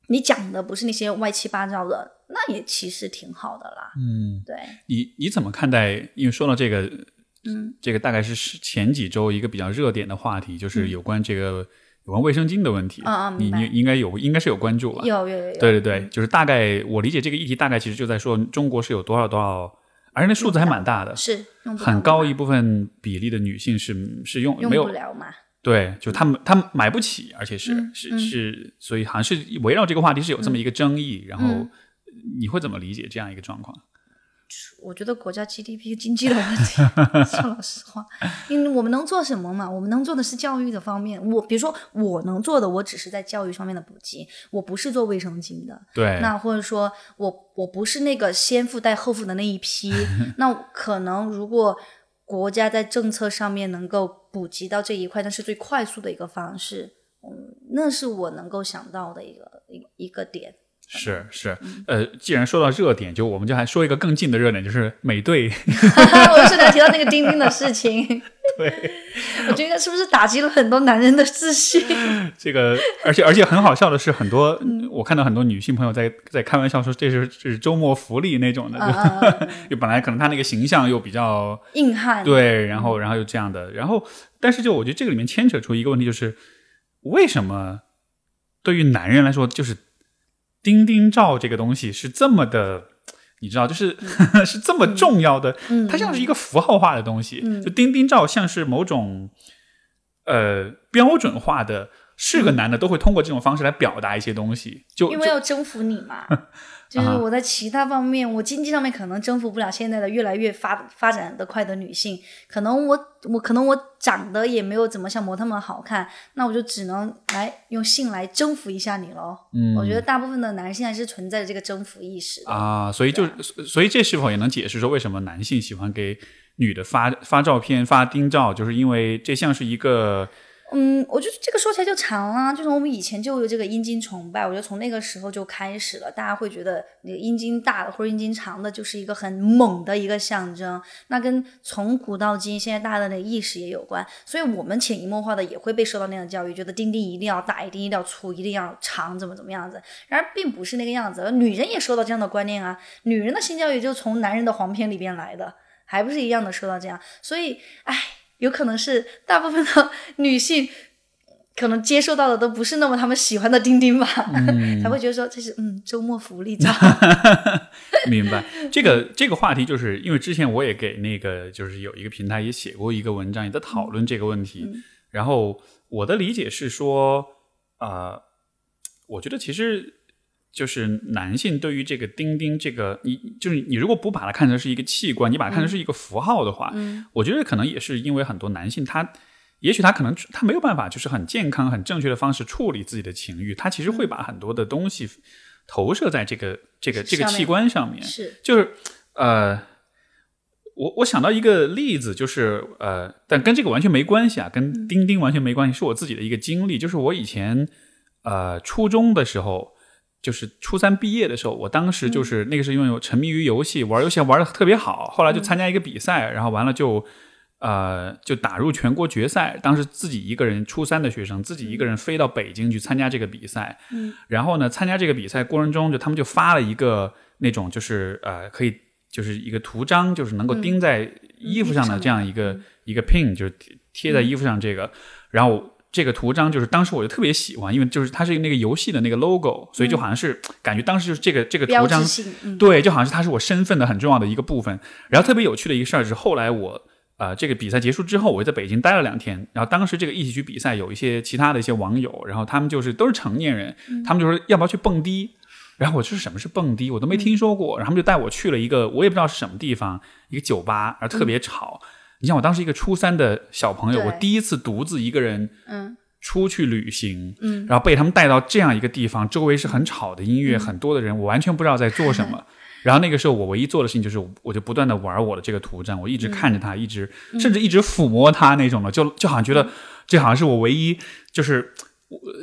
你讲的不是那些歪七八糟的，那也其实挺好的啦。嗯，对。你你怎么看待？因为说到这个，嗯，这个大概是前几周一个比较热点的话题，就是有关这个。有关卫生巾的问题，你你应该有，应该是有关注吧？有有有。对对对，就是大概我理解这个议题，大概其实就在说中国是有多少多少，而且那数字还蛮大的，是很高一部分比例的女性是是用没有不了嘛？对，就他们他们买不起，而且是是是，所以好像是围绕这个话题是有这么一个争议。然后你会怎么理解这样一个状况？我觉得国家 GDP 经济的问题，说老实话，因为我们能做什么嘛？我们能做的是教育的方面。我比如说，我能做的，我只是在教育方面的补给。我不是做卫生巾的，对。那或者说我我不是那个先富带后富的那一批。那可能如果国家在政策上面能够补给到这一块，那是最快速的一个方式。嗯，那是我能够想到的一个一一个点。是是，呃，既然说到热点，就我们就还说一个更近的热点，就是美队。我是在提到那个钉钉的事情。对，我觉得是不是打击了很多男人的自信？这个，而且而且很好笑的是，很多我看到很多女性朋友在在开玩笑说，这是这是周末福利那种的，就本来可能他那个形象又比较硬汉，对，然后然后又这样的，然后但是就我觉得这个里面牵扯出一个问题，就是为什么对于男人来说就是。钉钉照这个东西是这么的，你知道，就是 是这么重要的，它像是一个符号化的东西。就钉钉照像是某种呃标准化的，是个男的都会通过这种方式来表达一些东西，就因为要征服你嘛。就是我在其他方面，我经济上面可能征服不了现在的越来越发发展的快的女性，可能我我可能我长得也没有怎么像模特们好看，那我就只能来用性来征服一下你喽。嗯，我觉得大部分的男性还是存在着这个征服意识啊，所以就所以这是否也能解释说为什么男性喜欢给女的发发照片、发丁照，就是因为这像是一个。嗯，我觉得这个说起来就长了，就是我们以前就有这个阴茎崇拜，我觉得从那个时候就开始了，大家会觉得那个阴茎大的或者阴茎长的就是一个很猛的一个象征，那跟从古到今现在大家的那个意识也有关，所以我们潜移默化的也会被受到那样的教育，觉得丁丁一定要大，一定一定要粗，一定要长，怎么怎么样子，然而并不是那个样子，女人也受到这样的观念啊，女人的性教育就从男人的黄片里边来的，还不是一样的受到这样，所以，唉，有可能是大部分的 女性。可能接受到的都不是那么他们喜欢的钉钉吧，才会觉得说这是嗯周末福利照。明白这个这个话题，就是因为之前我也给那个就是有一个平台也写过一个文章，也在讨论这个问题。然后我的理解是说，呃，我觉得其实就是男性对于这个钉钉这个，你就是你如果不把它看成是一个器官，你把它看成是一个符号的话，我觉得可能也是因为很多男性他。也许他可能他没有办法，就是很健康、很正确的方式处理自己的情欲，他其实会把很多的东西投射在这个这个这个器官上面。是，就是呃，我我想到一个例子，就是呃，但跟这个完全没关系啊，跟钉钉完全没关系，是我自己的一个经历。就是我以前呃初中的时候，就是初三毕业的时候，我当时就是那个是因为我沉迷于游戏，玩游戏玩的特别好，后来就参加一个比赛，然后完了就。呃，就打入全国决赛。当时自己一个人，初三的学生，自己一个人飞到北京去参加这个比赛。嗯，然后呢，参加这个比赛过程中，就他们就发了一个那种，就是呃，可以就是一个图章，就是能够钉在衣服上的这样一个一个 pin，就是贴在衣服上这个。然后这个图章就是当时我就特别喜欢，因为就是它是那个游戏的那个 logo，所以就好像是感觉当时就是这个这个图章，对，就好像是它是我身份的很重要的一个部分。然后特别有趣的一个事儿是后来我。呃，这个比赛结束之后，我在北京待了两天。然后当时这个一起去比赛，有一些其他的一些网友，然后他们就是都是成年人，他们就说要不要去蹦迪。然后我说什么是蹦迪，我都没听说过。然后他们就带我去了一个我也不知道是什么地方，一个酒吧，然后特别吵。你像我当时一个初三的小朋友，我第一次独自一个人嗯出去旅行，嗯，然后被他们带到这样一个地方，周围是很吵的音乐，很多的人，我完全不知道在做什么。然后那个时候，我唯一做的事情就是，我就不断的玩我的这个图章，我一直看着它，一直甚至一直抚摸它那种的，就就好像觉得这好像是我唯一就是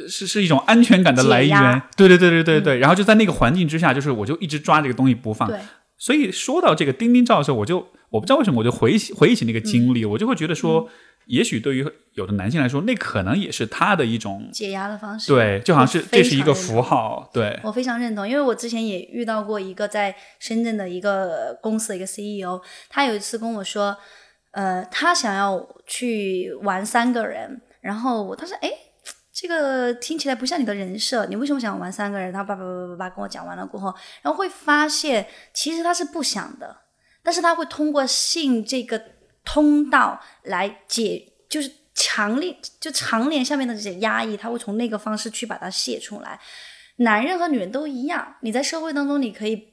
是是一种安全感的来源。对对对对对对。然后就在那个环境之下，就是我就一直抓这个东西不放。所以说到这个钉钉照的时候，我就我不知道为什么，我就回忆回忆起那个经历，我就会觉得说。也许对于有的男性来说，那可能也是他的一种解压的方式。对，就好像是这是一个符号。对，我非常认同，因为我之前也遇到过一个在深圳的一个公司的一个 CEO，他有一次跟我说，呃，他想要去玩三个人，然后我他说，哎，这个听起来不像你的人设，你为什么想玩三个人？他叭叭叭叭叭跟我讲完了过后，然后会发现其实他是不想的，但是他会通过性这个。通道来解，就是强烈就长年下面的这些压抑，他会从那个方式去把它泄出来。男人和女人都一样，你在社会当中，你可以，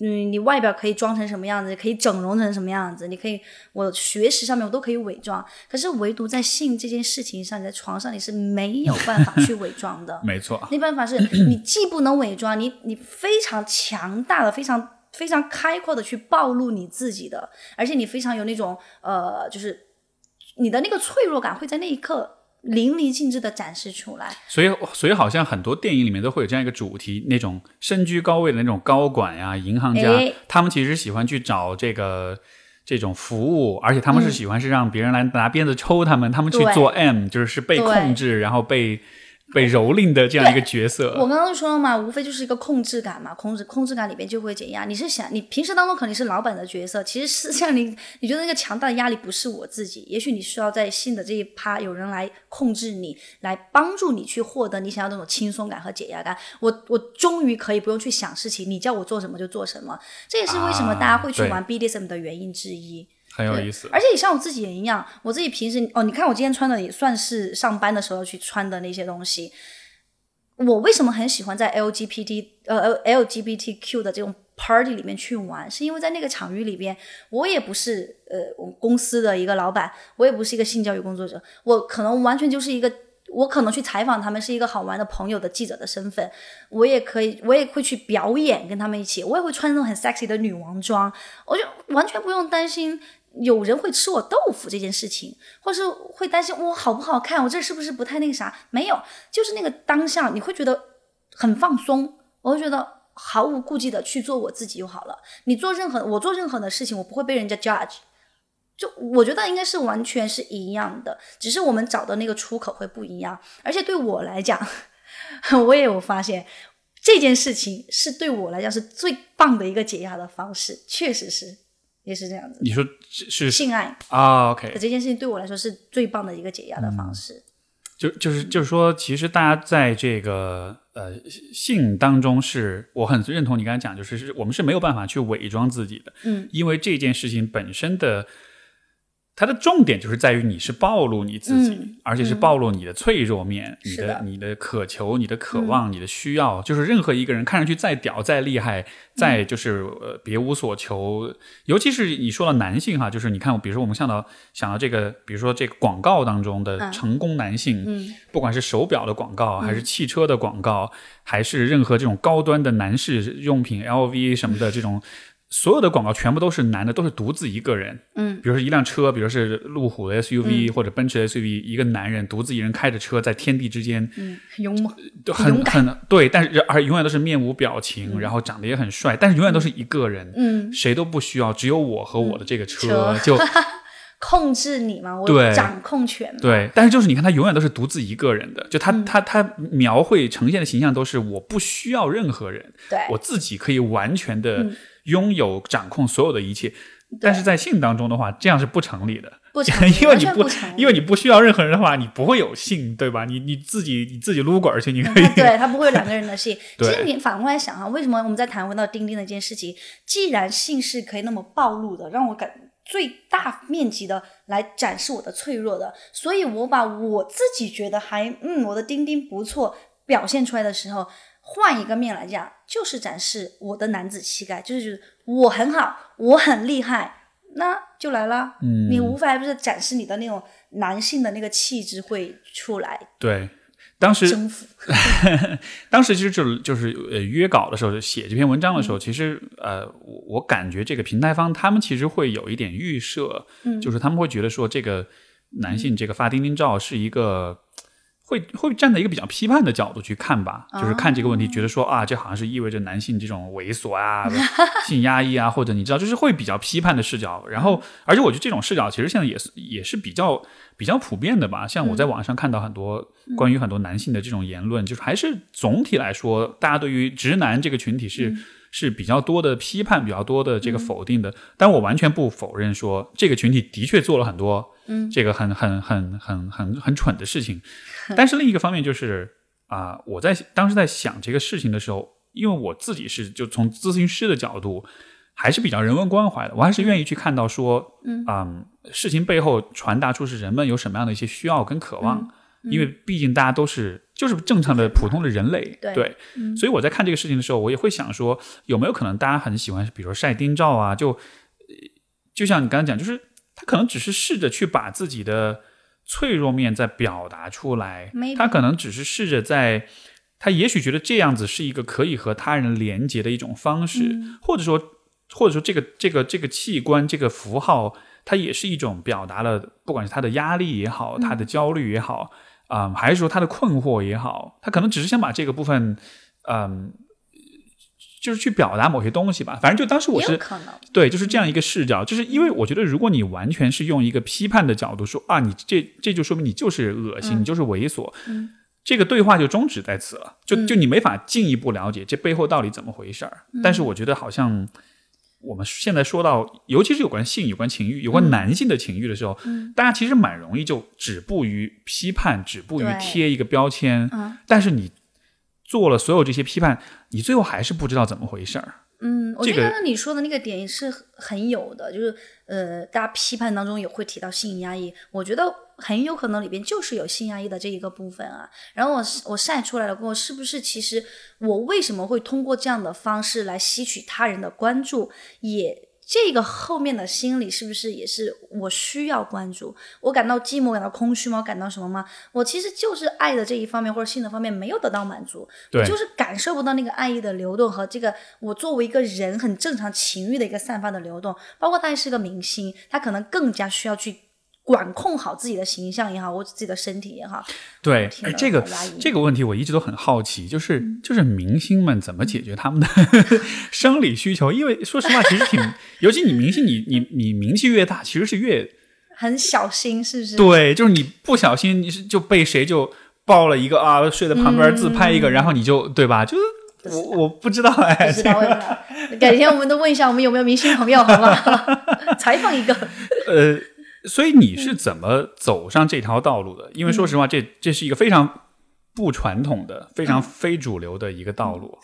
嗯，你外表可以装成什么样子，可以整容成什么样子，你可以，我学识上面我都可以伪装。可是唯独在性这件事情上，你在床上你是没有办法去伪装的。没错，那办法是你既不能伪装，你你非常强大的，非常。非常开阔的去暴露你自己的，而且你非常有那种呃，就是你的那个脆弱感会在那一刻淋漓尽致的展示出来。所以，所以好像很多电影里面都会有这样一个主题，那种身居高位的那种高管呀、银行家，他们其实喜欢去找这个这种服务，而且他们是喜欢是让别人来拿鞭子抽他们，他们去做 M，就是被控制，然后被。被蹂躏的这样一个角色，我刚刚就说了嘛，无非就是一个控制感嘛，控制控制感里边就会减压。你是想，你平时当中肯定是老板的角色，其实实际上你你觉得那个强大的压力不是我自己，也许你需要在性的这一趴有人来控制你，来帮助你去获得你想要那种轻松感和解压感。我我终于可以不用去想事情，你叫我做什么就做什么，这也是为什么大家会去玩 BDSM 的原因之一。很有意思，而且你像我自己也一样，我自己平时哦，你看我今天穿的也算是上班的时候去穿的那些东西。我为什么很喜欢在 LGBT 呃 LGBTQ 的这种 party 里面去玩？是因为在那个场域里边，我也不是呃我公司的一个老板，我也不是一个性教育工作者，我可能完全就是一个。我可能去采访他们，是一个好玩的朋友的记者的身份，我也可以，我也会去表演，跟他们一起，我也会穿那种很 sexy 的女王装，我就完全不用担心有人会吃我豆腐这件事情，或是会担心我好不好看，我这是不是不太那个啥？没有，就是那个当下你会觉得很放松，我会觉得毫无顾忌的去做我自己就好了。你做任何我做任何的事情，我不会被人家 judge。就我觉得应该是完全是一样的，只是我们找的那个出口会不一样。而且对我来讲，我也有发现这件事情是对我来讲是最棒的一个解压的方式，确实是也是这样子。你说是是性爱啊？OK，这件事情对我来说是最棒的一个解压的方式。就就是就是说，其实大家在这个呃性当中，是我很认同你刚才讲，就是是我们是没有办法去伪装自己的，嗯，因为这件事情本身的。它的重点就是在于你是暴露你自己，而且是暴露你的脆弱面，你的你的渴求、你的渴望、你的需要。就是任何一个人看上去再屌、再厉害、再就是呃别无所求，尤其是你说到男性哈，就是你看，比如说我们想到想到这个，比如说这个广告当中的成功男性，不管是手表的广告，还是汽车的广告，还是任何这种高端的男士用品，LV 什么的这种。所有的广告全部都是男的，都是独自一个人。嗯，比如说一辆车，比如是路虎的 SUV 或者奔驰 SUV，一个男人独自一人开着车在天地之间，嗯，勇猛，很很对，但是而永远都是面无表情，然后长得也很帅，但是永远都是一个人，嗯，谁都不需要，只有我和我的这个车就 控制你嘛，我掌控权。对，但是就是你看他永远都是独自一个人的，就他他他描绘呈现的形象都是我不需要任何人，对。我自己可以完全的。拥有掌控所有的一切，但是在性当中的话，这样是不成立的，不成，因为你不，因为你不需要任何人的话，你不会有性，对吧？你你自己你自己撸管去，你可以，对 他不会有两个人的性。其实你反过来想啊，为什么我们在谈回到钉钉的一件事情？既然性是可以那么暴露的，让我感最大面积的来展示我的脆弱的，所以我把我自己觉得还嗯，我的钉钉不错表现出来的时候。换一个面来讲，就是展示我的男子气概，就是我很好，我很厉害，那就来了。嗯，你无法不是展示你的那种男性的那个气质会出来。对，当时征服，当时其实就就是呃约稿的时候，写这篇文章的时候，其实呃我我感觉这个平台方他们其实会有一点预设，嗯，就是他们会觉得说这个男性这个发丁丁照是一个。会会站在一个比较批判的角度去看吧，就是看这个问题，觉得说啊，这好像是意味着男性这种猥琐啊、性压抑啊，或者你知道，就是会比较批判的视角。然后，而且我觉得这种视角其实现在也是也是比较比较普遍的吧。像我在网上看到很多关于很多男性的这种言论，就是还是总体来说，大家对于直男这个群体是是比较多的批判，比较多的这个否定的。但我完全不否认说这个群体的确做了很多，嗯，这个很很很很很很蠢的事情。但是另一个方面就是啊，我在当时在想这个事情的时候，因为我自己是就从咨询师的角度，还是比较人文关怀的，我还是愿意去看到说，嗯，事情背后传达出是人们有什么样的一些需要跟渴望，因为毕竟大家都是就是正常的普通的人类，对，所以我在看这个事情的时候，我也会想说，有没有可能大家很喜欢，比如说晒丁照啊，就就像你刚才讲，就是他可能只是试着去把自己的。脆弱面在表达出来，他可能只是试着在，他也许觉得这样子是一个可以和他人连接的一种方式，或者说，或者说这个这个这个器官这个符号，它也是一种表达了，不管是他的压力也好，他的焦虑也好，啊，还是说他的困惑也好，他可能只是想把这个部分，嗯。就是去表达某些东西吧，反正就当时我是对，就是这样一个视角，就是因为我觉得，如果你完全是用一个批判的角度说啊，你这这就说明你就是恶心，你就是猥琐，这个对话就终止在此了，就就你没法进一步了解这背后到底怎么回事儿。但是我觉得，好像我们现在说到，尤其是有关性、有关情欲、有关男性的情欲的时候，大家其实蛮容易就止步于批判，止步于贴一个标签，但是你。做了所有这些批判，你最后还是不知道怎么回事儿。嗯，我觉得刚刚你说的那个点是很有的，就是呃，大家批判当中也会提到性压抑，我觉得很有可能里边就是有性压抑的这一个部分啊。然后我我晒出来了过后，是不是其实我为什么会通过这样的方式来吸取他人的关注，也这个后面的心理是不是也是我需要关注？我感到寂寞，感到空虚吗？我感到什么吗？我其实就是爱的这一方面或者性的方面没有得到满足，我就是感受不到那个爱意的流动和这个我作为一个人很正常情欲的一个散发的流动。包括他还是个明星，他可能更加需要去管控好自己的形象也好，或者自己的身体也好。对，这个这个问题我一直都很好奇，就是嗯就是明星们怎么解决他们的 生理需求？因为说实话，其实挺，尤其你明星，你你你名气越大，其实是越很小心，是不是？对，就是你不小心你是就被谁就抱了一个啊，睡在旁边自拍一个，然后你就对吧？就是我我不知道哎，嗯不知道。改天我们都问一下我们有没有明星朋友，好不好？采访一个。呃，所以你是怎么走上这条道路的？因为说嗯实话，这这是一个非常不传统的、非常非主流的一个道路。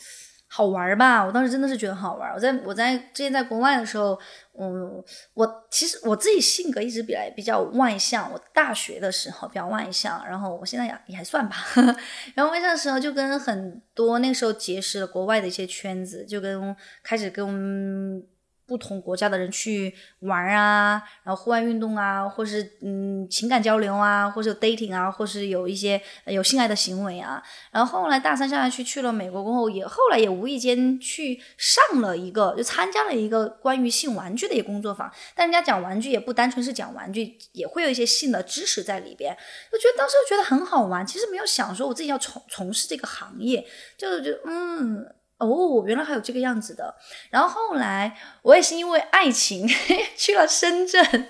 好玩儿吧？我当时真的是觉得好玩儿。我在我在之前在国外的时候，嗯，我其实我自己性格一直比来比较外向。我大学的时候比较外向，然后我现在也也还算吧。然后外向的时候就跟很多那个时候结识了国外的一些圈子，就跟开始跟不同国家的人去玩啊，然后户外运动啊，或是嗯情感交流啊，或是 dating 啊，或是有一些有性爱的行为啊。然后后来大三下来去去了美国过后，也后来也无意间去上了一个，就参加了一个关于性玩具的一个工作坊。但人家讲玩具也不单纯是讲玩具，也会有一些性的知识在里边。我觉得当时就觉得很好玩，其实没有想说我自己要从从事这个行业，就是觉得嗯。哦，原来还有这个样子的。然后后来我也是因为爱情 去了深圳，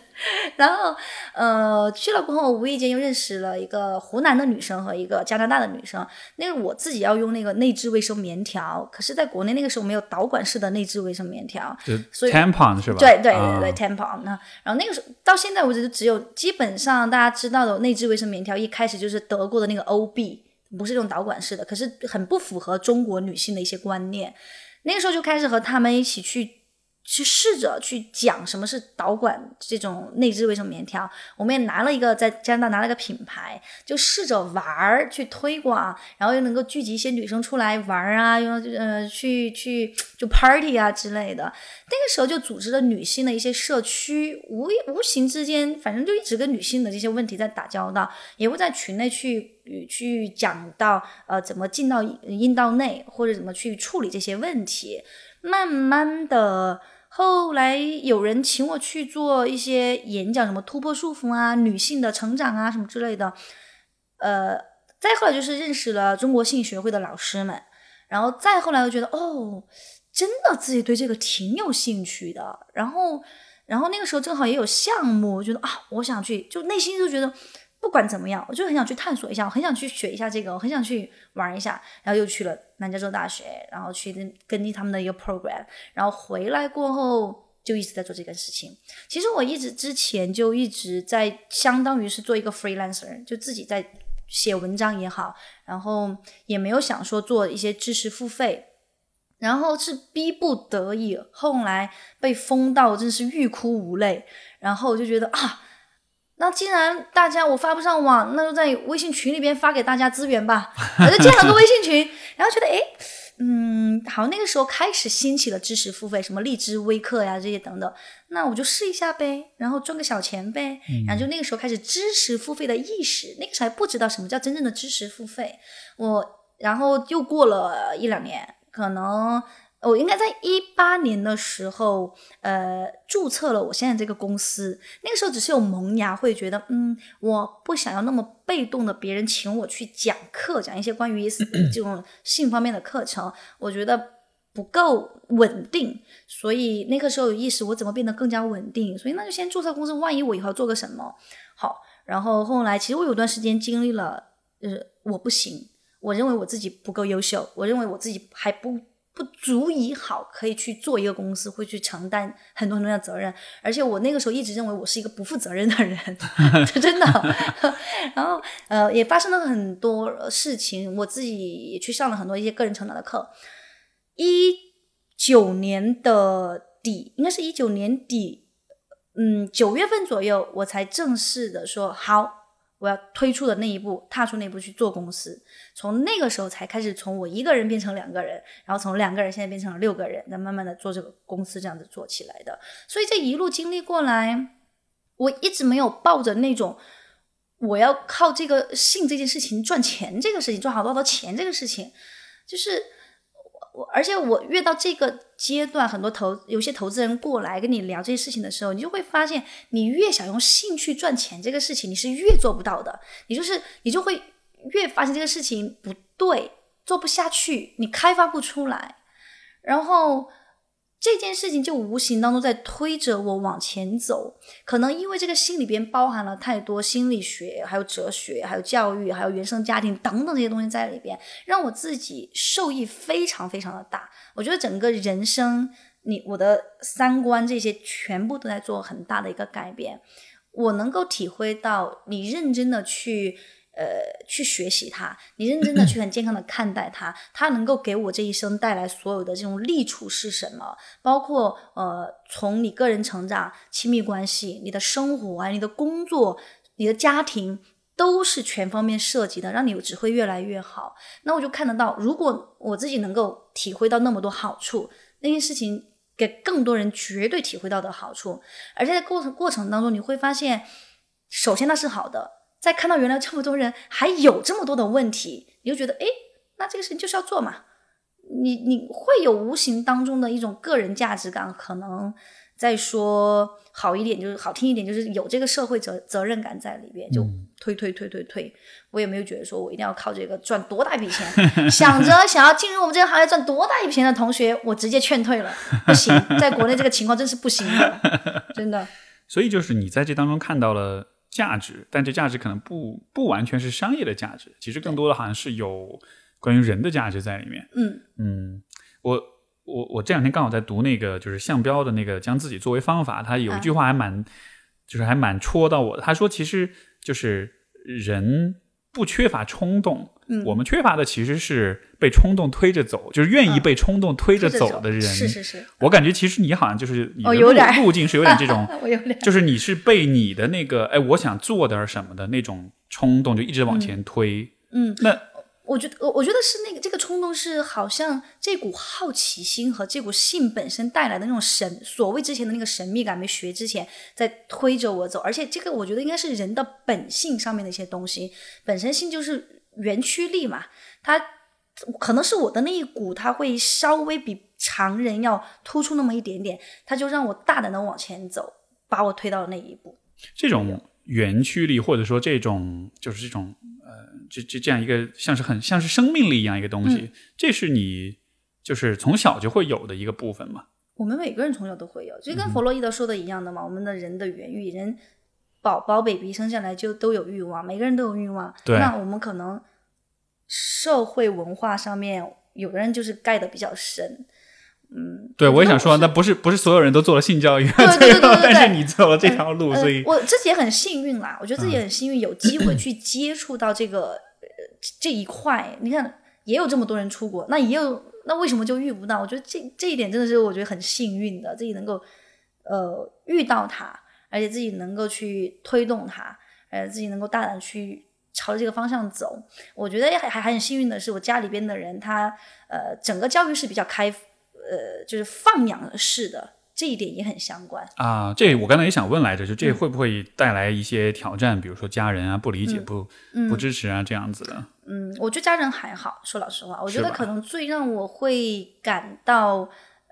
然后呃去了过后，无意间又认识了一个湖南的女生和一个加拿大的女生。那个我自己要用那个内置卫生棉条，可是在国内那个时候没有导管式的内置卫生棉条，就所以 tampon 是吧？对对对 tampon 那然后那个时候到现在为止，就只有基本上大家知道的内置卫生棉条，一开始就是德国的那个 OB，不是这种导管式的，可是很不符合中国女性的一些观念。那个时候就开始和他们一起去去试着去讲什么是导管这种内置卫生棉条。我们也拿了一个在加拿大拿了个品牌，就试着玩儿去推广，然后又能够聚集一些女生出来玩儿啊，又呃去去就 party 啊之类的。那个时候就组织了女性的一些社区，无无形之间，反正就一直跟女性的这些问题在打交道，也会在群内去去讲到呃怎么进到阴道内，或者怎么去处理这些问题。慢慢的，后来有人请我去做一些演讲，什么突破束缚啊、女性的成长啊什么之类的。呃，再后来就是认识了中国性学会的老师们，然后再后来又觉得哦，真的自己对这个挺有兴趣的。然后，然后那个时候正好也有项目，我觉得啊，我想去，就内心就觉得不管怎么样，我就很想去探索一下，我很想去学一下这个，我很想去玩一下。然后又去了南加州大学，然后去跟跟进他们的一个 program，然后回来过后。就一直在做这件事情。其实我一直之前就一直在，相当于是做一个 freelancer，就自己在写文章也好，然后也没有想说做一些知识付费，然后是逼不得已，后来被封到真是欲哭无泪，然后我就觉得啊，那既然大家我发不上网，那就在微信群里边发给大家资源吧，我就建了个微信群，然后觉得哎。嗯，好，那个时候开始兴起了知识付费，什么荔枝微课呀这些等等，那我就试一下呗，然后赚个小钱呗，然后就那个时候开始知识付费的意识，那个时候还不知道什么叫真正的知识付费，我然后又过了一两年，可能我应该在一八年的时候，呃，注册了我现在这个公司。那个时候只是有萌芽，会觉得，嗯，我不想要那么被动的，别人请我去讲课，讲一些关于这种 性方面的课程，我觉得不够稳定。所以那个时候有意识，我怎么变得更加稳定？所以那就先注册公司，万一我以后做个什么好。然后后来，其实我有段时间经历了，呃，我不行，我认为我自己不够优秀，我认为我自己还不。不足以好，可以去做一个公司，会去承担很多很多的责任。而且我那个时候一直认为我是一个不负责任的人，真的。然后呃，也发生了很多事情，我自己也去上了很多一些个人成长的课。一九年的底，应该是一九年底，嗯，九月份左右，我才正式的说好，我要推出的那一步，踏出那一步去做公司。从那个时候才开始，从我一个人变成两个人，然后从两个人现在变成了六个人，再慢慢的做这个公司，这样子做起来的。所以这一路经历过来，我一直没有抱着那种我要靠这个性这件事情赚钱，这个事情赚好多好多钱这个事情，就是我，而且我越到这个阶段，很多投有些投资人过来跟你聊这些事情的时候，你就会发现，你越想用兴趣赚钱这个事情，你是越做不到的，你就是你就会越发现这个事情不对，做不下去，你开发不出来，然后。这件事情就无形当中在推着我往前走，可能因为这个心里边包含了太多心理学，还有哲学，还有教育，还有原生家庭等等这些东西在里边，让我自己受益非常非常的大。我觉得整个人生，你我的三观这些全部都在做很大的一个改变。我能够体会到你认真的去。呃，去学习它，你认真的去很健康的看待它，它能够给我这一生带来所有的这种利处是什么？包括呃，从你个人成长、亲密关系、你的生活啊、你的工作、你的家庭，都是全方面涉及的，让你只会越来越好。那我就看得到，如果我自己能够体会到那么多好处，那件事情给更多人绝对体会到的好处，而且在过程过程当中，你会发现，首先那是好的。再看到原来这么多人还有这么多的问题，你就觉得哎，那这个事情就是要做嘛。你你会有无形当中的一种个人价值感，可能再说好一点，就是好听一点，就是有这个社会责责任感在里边，就推推推推推。我也没有觉得说我一定要靠这个赚多大一笔钱，想着 想要进入我们这个行业赚多大一笔钱的同学，我直接劝退了，不行，在国内这个情况真是不行的，真的。所以就是你在这当中看到了。价值，但这价值可能不不完全是商业的价值，其实更多的好像是有关于人的价值在里面。嗯嗯，我我我这两天刚好在读那个就是项标的那个将自己作为方法，他有一句话还蛮就是还蛮戳到我的。他说，其实就是人不缺乏冲动。我们缺乏的其实是被冲动推着走，就是愿意被冲动推着走的人。是是是，我感觉其实你好像就是你的路路径是有点这种，我有点，就是你是被你的那个哎，我想做点什么的那种冲动就一直往前推。嗯，那我觉得我我觉得是那个这个冲动是好像这股好奇心和这股性本身带来的那种神，所谓之前的那个神秘感没学之前在推着我走，而且这个我觉得应该是人的本性上面的一些东西，本身性就是。园区力嘛，它可能是我的那一股，它会稍微比常人要突出那么一点点，它就让我大胆的往前走，把我推到了那一步。这种园区力，或者说这种就是这种呃，这这这样一个像是很像是生命力一样一个东西，这是你就是从小就会有的一个部分嘛？我们每个人从小都会有，就跟弗洛伊德说的一样的嘛。我们的人的原欲，人宝宝 baby 生下来就都有欲望，每个人都有欲望。对，那我们可能。社会文化上面，有的人就是盖的比较深，嗯，对，我也想说，那不是不是所有人都做了性教育，对对对 对，但是你走了这条路，所以我自己也很幸运啦。我觉得自己很幸运，有机会去接触到这个这一块。你看，也有这么多人出国，那也有，那为什么就遇不到？我觉得这这一点真的是我觉得很幸运的，自己能够呃遇到它，而且自己能够去推动它，呃，自己能够大胆去。朝着这个方向走，我觉得还还很幸运的是，我家里边的人他呃整个教育是比较开，呃就是放养式的，这一点也很相关啊。这我刚才也想问来着，就这会不会带来一些挑战？比如说家人啊不理解、不不支持啊这样子的。嗯，我觉得家人还好，说老实话，我觉得可能最让我会感到。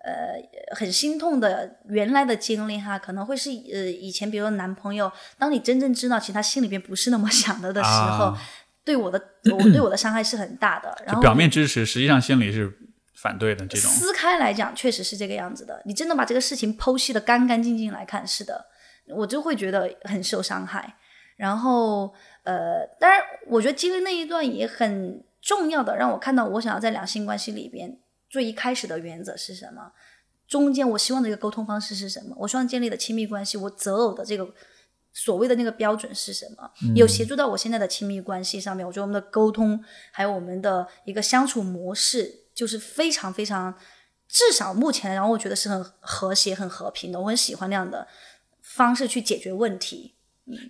呃，很心痛的原来的经历哈，可能会是呃以前，比如说男朋友，当你真正知道其实他心里边不是那么想的的时候，对我的我对我的伤害是很大的。然后表面支持，实际上心里是反对的。这种撕开来讲，确实是这个样子的。你真的把这个事情剖析的干干净净来看，是的，我就会觉得很受伤害。然后呃，当然，我觉得经历那一段也很重要的，让我看到我想要在两性关系里边。最一开始的原则是什么？中间我希望的一个沟通方式是什么？我希望建立的亲密关系，我择偶的这个所谓的那个标准是什么？有协助到我现在的亲密关系上面，我觉得我们的沟通还有我们的一个相处模式，就是非常非常，至少目前然后我觉得是很和谐、很和平的。我很喜欢那样的方式去解决问题。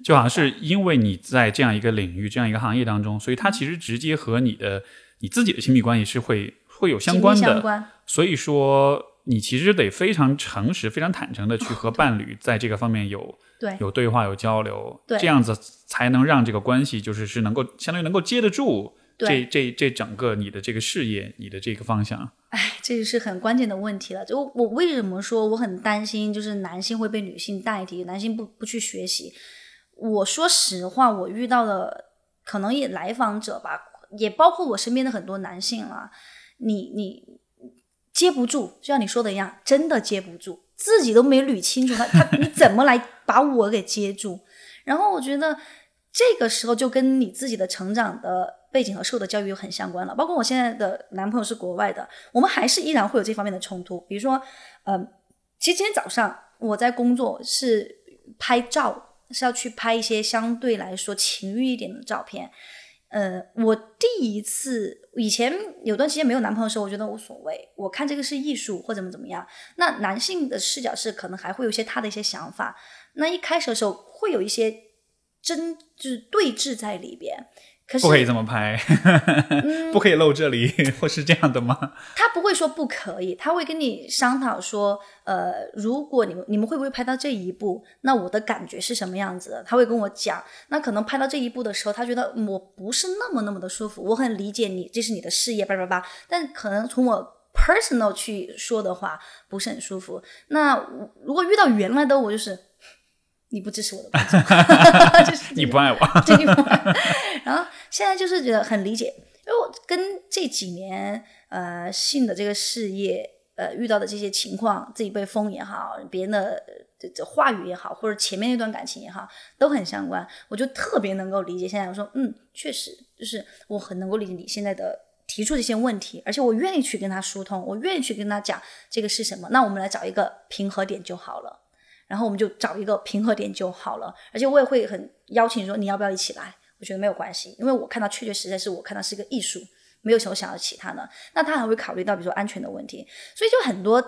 就好像是因为你在这样一个领域、这样一个行业当中，所以它其实直接和你的你自己的亲密关系是会会有相关的。关。所以说，你其实得非常诚实、非常坦诚的去和伴侣在这个方面有 对有对话、有交流，这样子才能让这个关系就是是能够相当于能够接得住这对这这整个你的这个事业、你的这个方向。哎，这就是很关键的问题了。就我为什么说我很担心，就是男性会被女性代替，男性不不去学习。我说实话，我遇到的可能也来访者吧，也包括我身边的很多男性啦，你你接不住，就像你说的一样，真的接不住，自己都没捋清楚，他他 你怎么来把我给接住？然后我觉得这个时候就跟你自己的成长的背景和受的教育有很相关了。包括我现在的男朋友是国外的，我们还是依然会有这方面的冲突。比如说，嗯、其实今天早上我在工作是拍照，是要去拍一些相对来说情欲一点的照片。呃，我第一次以前有段时间没有男朋友的时候，我觉得无所谓，我看这个是艺术或怎么怎么样。那男性的视角是可能还会有一些他的一些想法。那一开始的时候会有一些争，就是对峙在里边。可是不可以这么拍，嗯不可以露这里，或是这样的吗？他不会说不可以，他会跟你商讨说，呃，如果你们你们会不会拍到这一步，那我的感觉是什么样子的？他会跟我讲。那可能拍到这一步的时候，他觉得嗯我不是那么那么的舒服。我很理解你，这是你的事业，叭叭叭。但可能从我 personal 去说的话，不是很舒服。那如果遇到原来的我，就是 你不支持我的工作，就是你不爱我，这个，然后现在就是觉得很理解，因为我跟这几年呃性的这个事业呃遇到的这些情况，自己被封也好，别人的这这话语也好，或者前面那段感情也好，都很相关，我就特别能够理解。现在我说，嗯，确实就是我很能够理解你现在的。提出这些问题，而且我愿意去跟他疏通，我愿意去跟他讲这个是什么。那我们来找一个平和点就好了。然后我们就找一个平和点就好了。而且我也会很邀请说你要不要一起来？我觉得没有关系，因为我看到确确实实是我看到是一个艺术，没有什么想要其他的。那他还会考虑到比如说安全的问题，所以就很多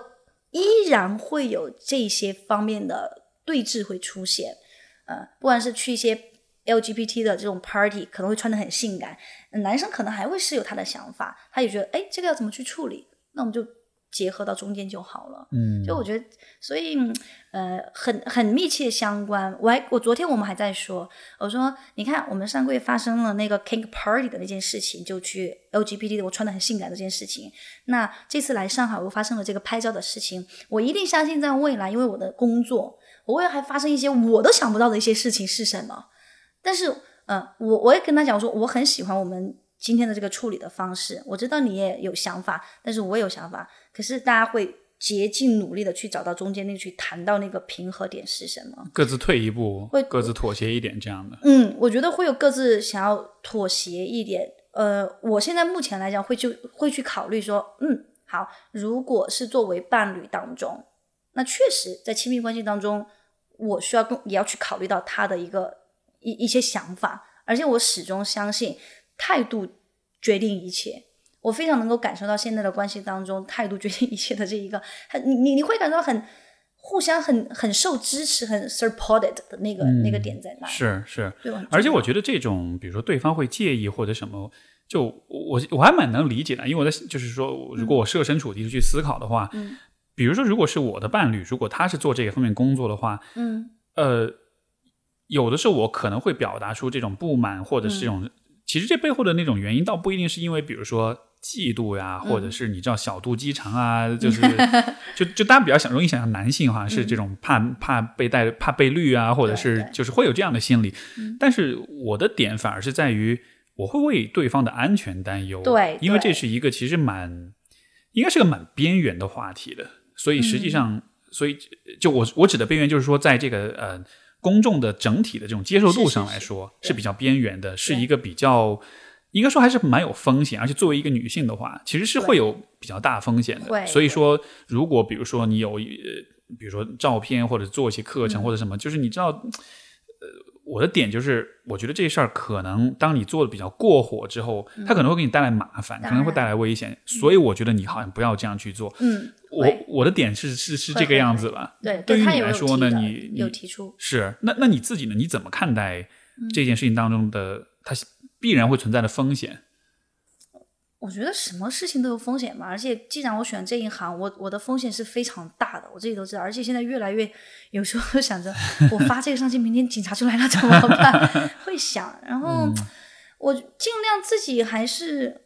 依然会有这些方面的对峙会出现。呃，不管是去一些 LGBT 的这种 party，可能会穿的很性感，男生可能还会是有他的想法，他也觉得哎这个要怎么去处理？那我们就结合到中间就好了。嗯，就我觉得，所以呃，很很密切相关。我还我昨天我们还在说，我说你看，我们上个月发生了那个 King Party 的那件事情，就去 LGBT 的我穿的很性感的这件事情。那这次来上海，我发生了这个拍照的事情，我一定相信在未来，因为我的工作，我未来还发生一些我都想不到的一些事情是什么。但是，嗯、呃，我我也跟他讲说，我很喜欢我们。今天的这个处理的方式，我知道你也有想法，但是我也有想法。可是大家会竭尽努力的去找到中间那去谈到那个平和点是什么，各自退一步会，各自妥协一点这样的。嗯，我觉得会有各自想要妥协一点。呃，我现在目前来讲会就会去考虑说，嗯，好，如果是作为伴侣当中，那确实在亲密关系当中，我需要更也要去考虑到他的一个一一些想法，而且我始终相信。态度决定一切，我非常能够感受到现在的关系当中，态度决定一切的这一个，很你你你会感到很互相很很受支持，很 supported 的那个、嗯、那个点在哪？是是，对吧？而且我觉得这种，比如说对方会介意或者什么，就我我还蛮能理解的，因为我在就是说，如果我设身处地的去思考的话，嗯，比如说如果是我的伴侣，如果他是做这个方面工作的话，嗯，呃，有的时候我可能会表达出这种不满，或者是这种。嗯其实这背后的那种原因，倒不一定是因为，比如说嫉妒呀，嗯或者是你知道小肚鸡肠啊，就是就就大家比较想容易想象男性好像是这种怕、嗯、怕被带怕被绿啊，或者是就是会有这样的心理。嗯、但是我的点反而是在于，我会为对方的安全担忧。对，因为这是一个其实蛮应该是个蛮边缘的话题的，所以实际上，嗯、所以就我我指的边缘就是说，在这个呃。公众的整体的这种接受度上来说是比较边缘的，是一个比较应该说还是蛮有风险，而且作为一个女性的话，其实是会有比较大风险的。所以说，如果比如说你有呃，比如说照片或者做一些课程或者什么，嗯、就是你知道，呃，我的点就是，我觉得这事儿可能当你做的比较过火之后，嗯、它可能会给你带来麻烦，可能会带来危险，所以我觉得你好像不要这样去做。嗯，我我的点是是是这个样子吧。对，对于你他有有来说呢，你你有提出，是那那你自己呢？你怎么看待嗯这件事情当中的它必然会存在的风险？我觉得什么事情都有风险嘛，而且既然我选这一行，我我的风险是非常大的，我自己都知道。而且现在越来越，有时候想着我发这个上去，明天警察就来了怎么办？会想，然后我尽量自己还是，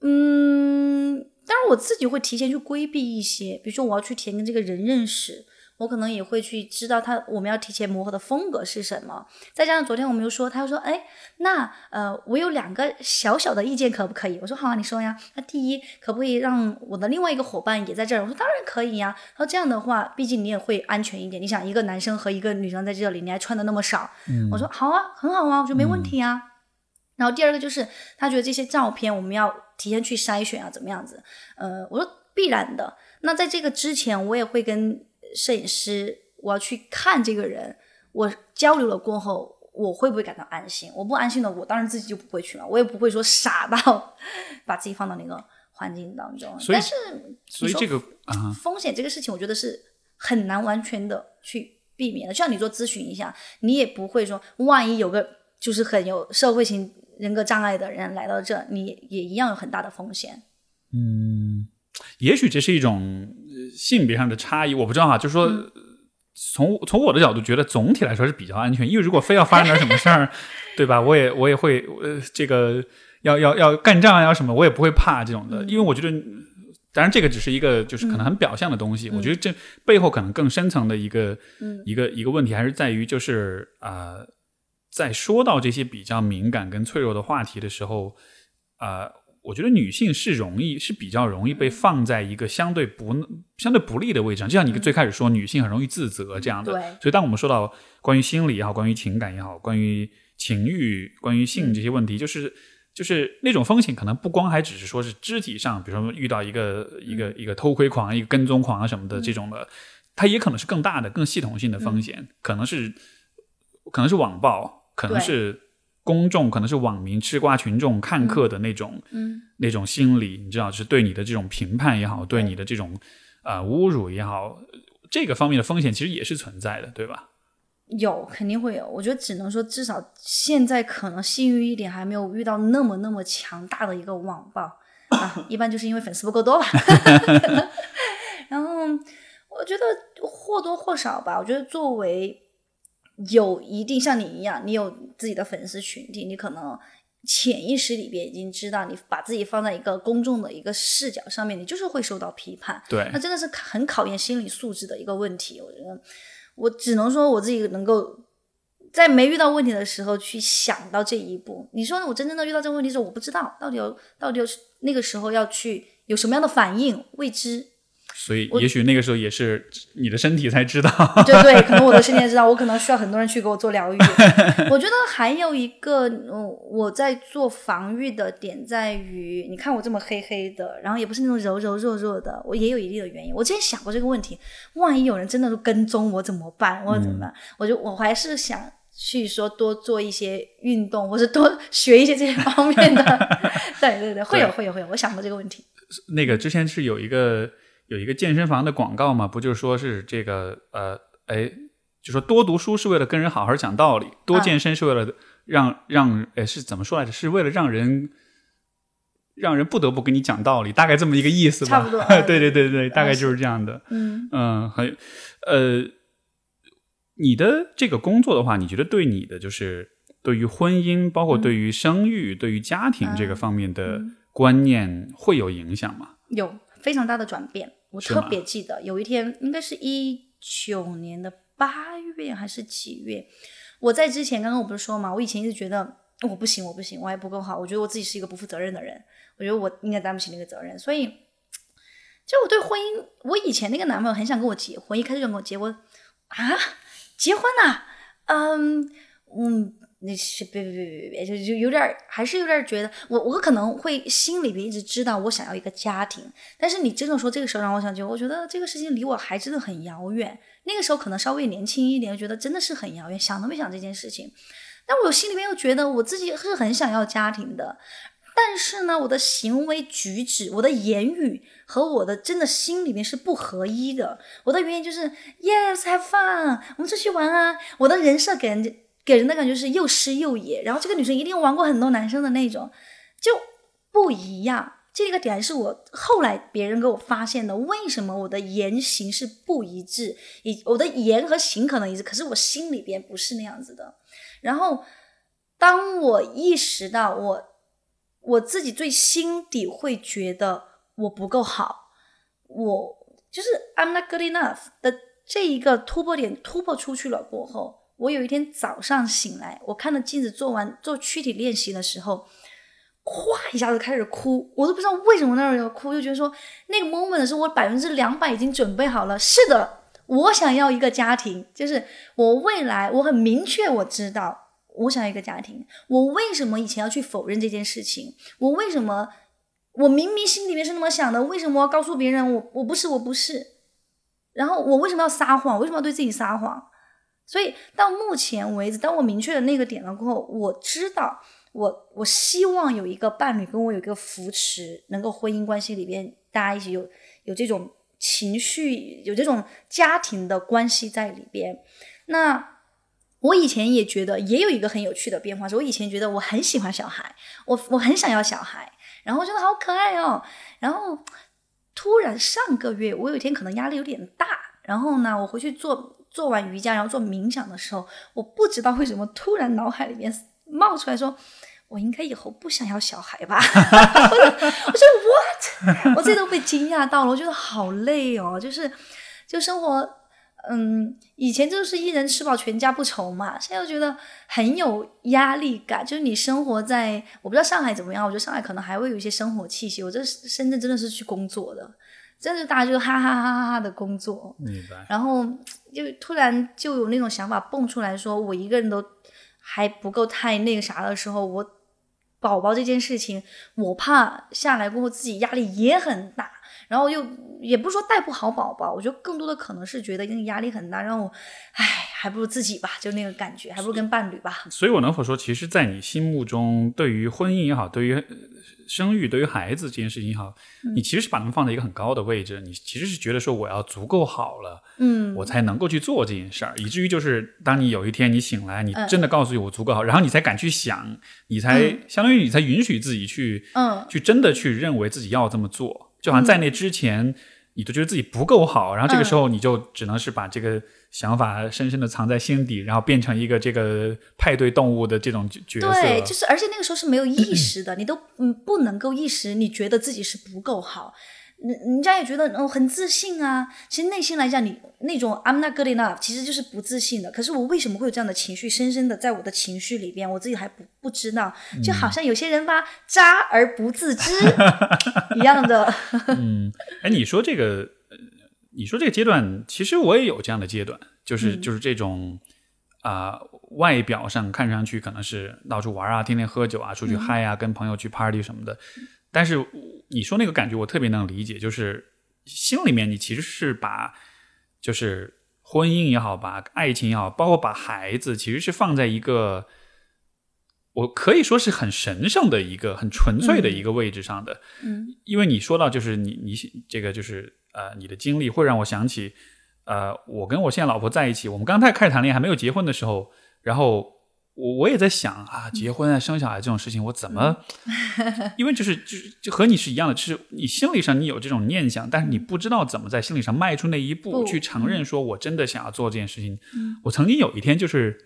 嗯，当然我自己会提前去规避一些，比如说我要去填跟这个人认识。我可能也会去知道他我们要提前磨合的风格是什么，再加上昨天我们又说，他又说，哎，那呃，我有两个小小的意见，可不可以？我说好啊，你说呀。那第一，可不可以让我的另外一个伙伴也在这儿？我说当然可以呀。他说这样的话，毕竟你也会安全一点。你想，一个男生和一个女生在这里，你还穿的那么少，我说好啊，很好啊，我说没问题啊。然后第二个就是，他觉得这些照片我们要提前去筛选啊，怎么样子？呃，我说必然的。那在这个之前，我也会跟摄影师，我要去看这个人，我交流了过后，我会不会感到安心？我不安心的，我当然自己就不会去了，我也不会说傻到 把自己放到那个环境当中。所以但是所以这个啊，风险这个事情，我觉得是很难完全的去避免的。就像你做咨询一下，你也不会说，万一有个就是很有社会型人格障碍的人来到这，你也一样有很大的风险。嗯也许这是一种呃性别上的差异，我不知道哈。就是说，嗯从从我的角度觉得，总体来说是比较安全。因为如果非要发生点什么事儿，对吧？我也我也会呃，这个要要要干仗啊，要什么，我也不会怕这种的。嗯因为我觉得，当然这个只是一个就是可能很表象的东西。我觉得这背后可能更深层的一个、嗯一个一个问题，还是在于就是啊、呃在说到这些比较敏感跟脆弱的话题的时候，啊、我觉得女性是容易是比较容易被放在一个相对不相对不利的位置上，就像你最开始说，女性很容易自责这样的。对。所以当我们说到关于心理也好，关于情感也好，关于情欲、关于性这些问题，就是就是那种风险，可能不光还只是说是肢体上，比如说遇到一个一个一个偷窥狂、一个跟踪狂啊什么的这种的，它也可能是更大的、更系统性的风险，可能是可能是网暴，可能是公众，可能是网民、吃瓜群众看客的那种、嗯。那种心理，你知道，是对你的这种评判也好，对你的这种呃侮辱也好，这个方面的风险其实也是存在的，对吧？有肯定会有，我觉得只能说至少现在可能幸运一点，还没有遇到那么那么强大的一个网暴。啊，一般就是因为粉丝不够多吧。然后我觉得或多或少吧，我觉得作为有一定像你一样，你有自己的粉丝群体，你可能潜意识里边已经知道，你把自己放在一个公众的一个视角上面，你就是会受到批判。对那真的是很考验心理素质的一个问题。我觉得，我只能说我自己能够在没遇到问题的时候去想到这一步。你说我真正的遇到这个问题的时候，我不知道到底有到底有那个时候要去有什么样的反应，未知。所以也许那个时候也是你的身体才知道。对对，可能我的身体也知道，我可能需要很多人去给我做疗愈。我觉得还有一个，嗯，我在做防御的点在于，你看我这么黑黑的，然后也不是那种柔柔弱弱的，我也有一定的原因。我之前想过这个问题，万一有人真的是跟踪我怎么办？我怎么办？我就我还是想去说多做一些运动，或者多学一些这些方面的。对对对，会有会有会有，我想过这个问题。那个之前是有一个有一个健身房的广告嘛，不就是说是这个呃，哎，就说多读书是为了跟人好好讲道理，多健身是为了让、让哎是怎么说来着？是为了让人让人不得不跟你讲道理，大概这么一个意思吧。差不多啊 对对对对，大概就是这样的。嗯嗯，很呃，你的这个工作的话，你觉得对你的就是对于婚姻，包括对于生育、对于家庭这个方面的观念会有影响吗？有非常大的转变。我特别记得有一天，应该是一九年的八月还是几月？我在之前刚刚我不是说嘛，我以前一直觉得我不行，我不行，我还不够好，我觉得我自己是一个不负责任的人，我觉得我应该担不起那个责任，所以就我对婚姻，我以前那个男朋友很想跟我结婚，一开始就跟我结婚啊，结婚呐、嗯嗯，那是别别别别别，就就有点还是有点觉得我我可能会心里边一直知道我想要一个家庭，但是你真的说这个时候让我想就，我觉得这个事情离我还真的很遥远。那个时候可能稍微年轻一点，觉得真的是很遥远，想都没想这件事情。但我心里面又觉得我自己是很想要家庭的，但是呢，我的行为举止、我的言语和我的真的心里面是不合一的。我的原因就是 Yes，have fun，我们出去玩啊。我的人设给人家给人的感觉是又湿又野，然后这个女生一定玩过很多男生的那种，就不一样。这个点是我后来别人给我发现的，为什么我的言行是不一致？以我的言和行可能一致，可是我心里边不是那样子的。然后当我意识到我我自己最心底会觉得我不够好，我就是 I'm not good enough 的这一个突破点突破出去了过后，我有一天早上醒来，我看着镜子做完做躯体练习的时候。哗一下子开始哭，我都不知道为什么那儿要哭，就觉得说那个 moment 是我百分之两百已经准备好了。是的，我想要一个家庭，就是我未来我很明确，我知道我想要一个家庭。我为什么以前要去否认这件事情？我为什么我明明心里面是那么想的？为什么要告诉别人我我不是我不是？然后我为什么要撒谎？为什么要对自己撒谎？所以到目前为止，当我明确了那个点了过后，我知道。我我希望有一个伴侣跟我有一个扶持，能够婚姻关系里边大家一起有有这种情绪，有这种家庭的关系在里边。那我以前也觉得也有一个很有趣的变化，是我以前觉得我很喜欢小孩，我我很想要小孩，然后觉得好可爱哦。然后突然上个月，我有一天可能压力有点大，然后呢，我回去做做完瑜伽，然后做冥想的时候，我不知道为什么突然脑海里面。冒出来说，我应该以后不想要小孩吧？我说 what？我这都被惊讶到了，我觉得好累哦。就是，就生活，嗯，以前就是一人吃饱全家不愁嘛，现在又觉得很有压力感。就是你生活在，我不知道上海怎么样，我觉得上海可能还会有一些生活气息。我这深圳真的是去工作的，真的大家就哈哈哈哈哈的工作。明白。然后就突然就有那种想法蹦出来说，我一个人都。还不够太那个啥的时候，我宝宝这件事情，我怕下来过后自己压力也很大，然后又也不是说带不好宝宝，我觉得更多的可能是觉得那个压力很大，让我，唉，还不如自己吧，就那个感觉，还不如跟伴侣吧。所以，我能否说，其实，在你心目中，对于婚姻也好，对于。生育对于孩子这件事情好，你其实是把他们放在一个很高的位置，你其实是觉得说我要足够好了，嗯，我才能够去做这件事儿，以至于就是当你有一天你醒来，你真的告诉我足够好，然后你才敢去想，你才相当于你才允许自己去，嗯，去真的去认为自己要这么做，就好像在那之前你都觉得自己不够好，然后这个时候你就只能是把这个。想法深深的藏在心底，然后变成一个这个派对动物的这种角色。对，就是而且那个时候是没有意识的，你都嗯不能够意识，你觉得自己是不够好，人人家也觉得哦很自信啊。其实内心来讲，你那种 I'm not good enough，其实就是不自信的。可是我为什么会有这样的情绪，深深的在我的情绪里边，我自己还不不知道，就好像有些人吧，渣而不自知 一样的。嗯，哎，你说这个。你说这个阶段，其实我也有这样的阶段，就是就是这种啊，外表上看上去可能是到处玩啊，天天喝酒啊，出去嗨啊，跟朋友去 party 什么的。但是你说那个感觉，我特别能理解，就是心里面你其实是把，就是婚姻也好，把爱情也好，包括把孩子，其实是放在一个我可以说是很神圣的一个、很纯粹的一个位置上的。嗯，因为你说到就是你你这个就是。呃，你的经历会让我想起，呃，我跟我现在老婆在一起，我们刚才开始谈恋爱，还没有结婚的时候，然后我我也在想啊，结婚啊，生小孩这种事情，我怎么？因为就是就是就和你是一样的，就是你心理上你有这种念想，但是你不知道怎么在心理上迈出那一步，去承认说我真的想要做这件事情。我曾经有一天就是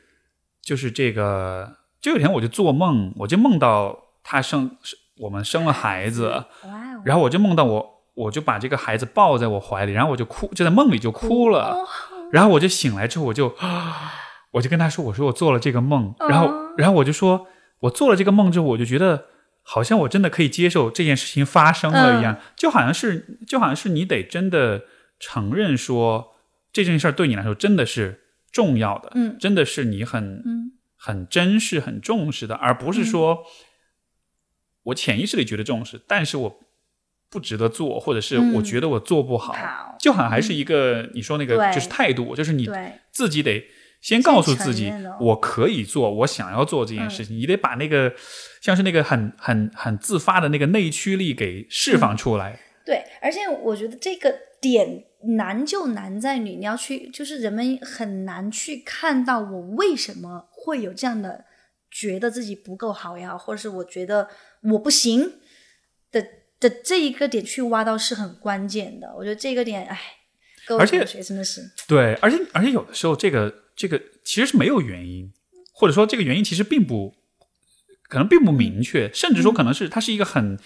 就是这个，就有一天我就做梦，我就梦到他生我们生了孩子，然后我就梦到我。我就把这个孩子抱在我怀里，然后我就哭，就在梦里就哭了。然后我就醒来之后，我就 我就跟他说：“我说我做了这个梦。”然后，然后我就说：“我做了这个梦之后，我就觉得好像我真的可以接受这件事情发生了一样，就好像是就好像是你得真的承认说这件事儿对你来说真的是重要的，嗯，真的是你很很珍视、很重视的，而不是说我潜意识里觉得重视，但是我。”不值得做，或者是我觉得我做不好，就好像还是一个你说那个就是态度，就是你自己得先告诉自己我可以做，我想要做这件事情，你得把那个像是那个很很很自发的那个内驱力给释放出来。对，而且我觉得这个点难就难在你，你要去，就是人们很难去看到我为什么会有这样的觉得自己不够好呀，或者是我觉得我不行的的这一个点去挖到是很关键的。我觉得这个点，哎，各位而且同学真的是，对，而且而且有的时候这个这个其实是没有原因，或者说这个原因其实并不可能并不明确，甚至说可能是它是一个很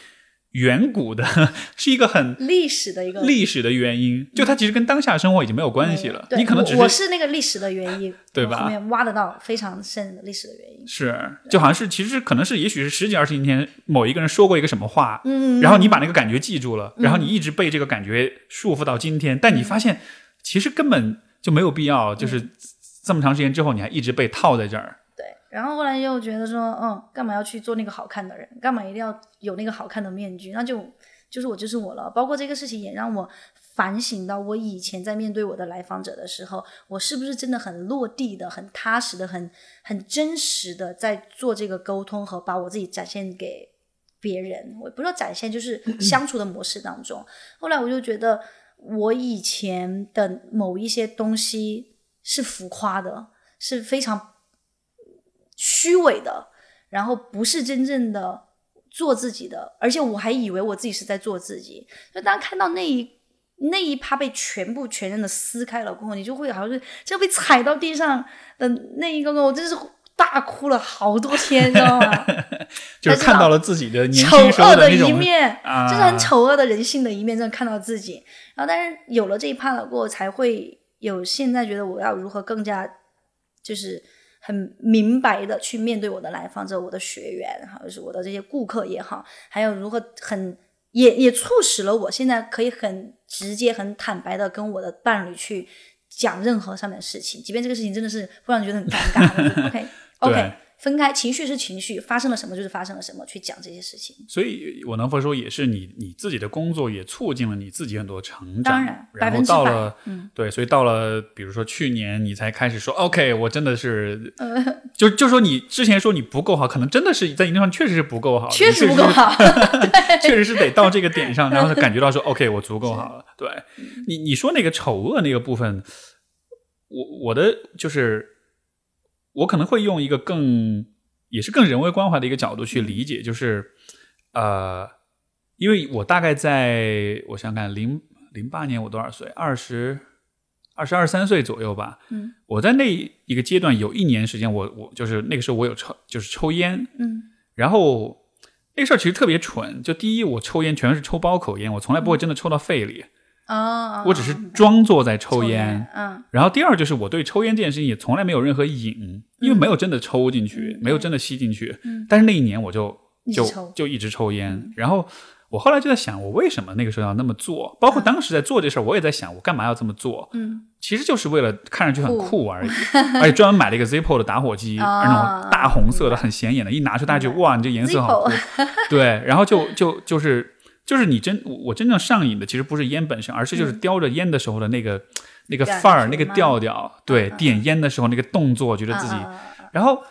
远古的，是一个很历史的一个历史的原因，就它其实跟当下生活已经没有关系了。对你可能只是我是那个历史的原因，对吧后面挖得到非常深的历史的原因。是，就好像是，其实可能是，也许是十几二十年前某一个人说过一个什么话，嗯，然后你把那个感觉记住了，然后你一直被这个感觉束缚到今天，但你发现其实根本就没有必要，就是这么长时间之后，你还一直被套在这儿。对，然后后来又觉得说，嗯，干嘛要去做那个好看的人？干嘛一定要有那个好看的面具？那就就是我就是我了。包括这个事情也让我反省到，我以前在面对我的来访者的时候，我是不是真的很落地的、很踏实的、很很真实的在做这个沟通和把我自己展现给别人？我不是说展现，就是 相处的模式当中。后来我就觉得，我以前的某一些东西是浮夸的，是非常虚伪的，然后不是真正的做自己的，而且我还以为我自己是在做自己。就当看到那一那一趴被全部全然的撕开了过后，你就会好像是就被踩到地上的那一个个，我真是大哭了好多天，你知道吗？就是看到了自己的丑恶的一面，啊就是很丑恶的人性的一面，真的看到自己。然后，但是有了这一趴了过后，才会有现在觉得我要如何更加就是很明白的去面对我的来访者、我的学员，哈，就是我的这些顾客也好，还有如何很也也促使了我现在可以很直接、很坦白的跟我的伴侣去讲任何上面的事情，即便这个事情真的是会让你觉得很尴尬。OK OK，分开，情绪是情绪，发生了什么就是发生了什么，去讲这些事情。所以我能否说，也是你你自己的工作也促进了你自己很多成长。当然然后到了，嗯对，所以到了，比如说去年你才开始说，OK，我真的是，呃就就说你之前说你不够好，可能真的是在一定程度上确实是不够好，确实不够好。确实是，得到这个点上，然后感觉到说，OK，我足够好了。对嗯你你说那个丑恶那个部分，我我的就是我可能会用一个更也是更人为关怀的一个角度去理解，就是呃，因为我大概在我想想看零零八年我多少岁？二十二十二三岁左右吧。嗯我在那一个阶段有一年时间我，我就是那个时候我有抽就是抽烟，嗯然后那个事儿其实特别蠢。就第一，我抽烟全是抽包口烟，我从来不会真的抽到肺里，啊，我只是装作在抽抽烟。，嗯。然后第二就是我对抽烟这件事情也从来没有任何瘾，因为没有真的抽进去，嗯没有真的吸进去。嗯。但是那一年我就就就一直抽烟，然后我后来就在想，我为什么那个时候要那么做？包括当时在做这事儿，我也在想，我干嘛要这么做？嗯。其实就是为了看上去很酷酷而已，而且专门买了一个 Zippo 的打火机，那种大红色的，很显眼的，一拿出大家就哇，你这颜色好酷对，然后就就就是就是你真我我真正上瘾的，其实不是烟本身，而是就是叼着烟的时候的那个、那个范儿、那个调调，对，点烟的时候那个动作，觉得自己，然后。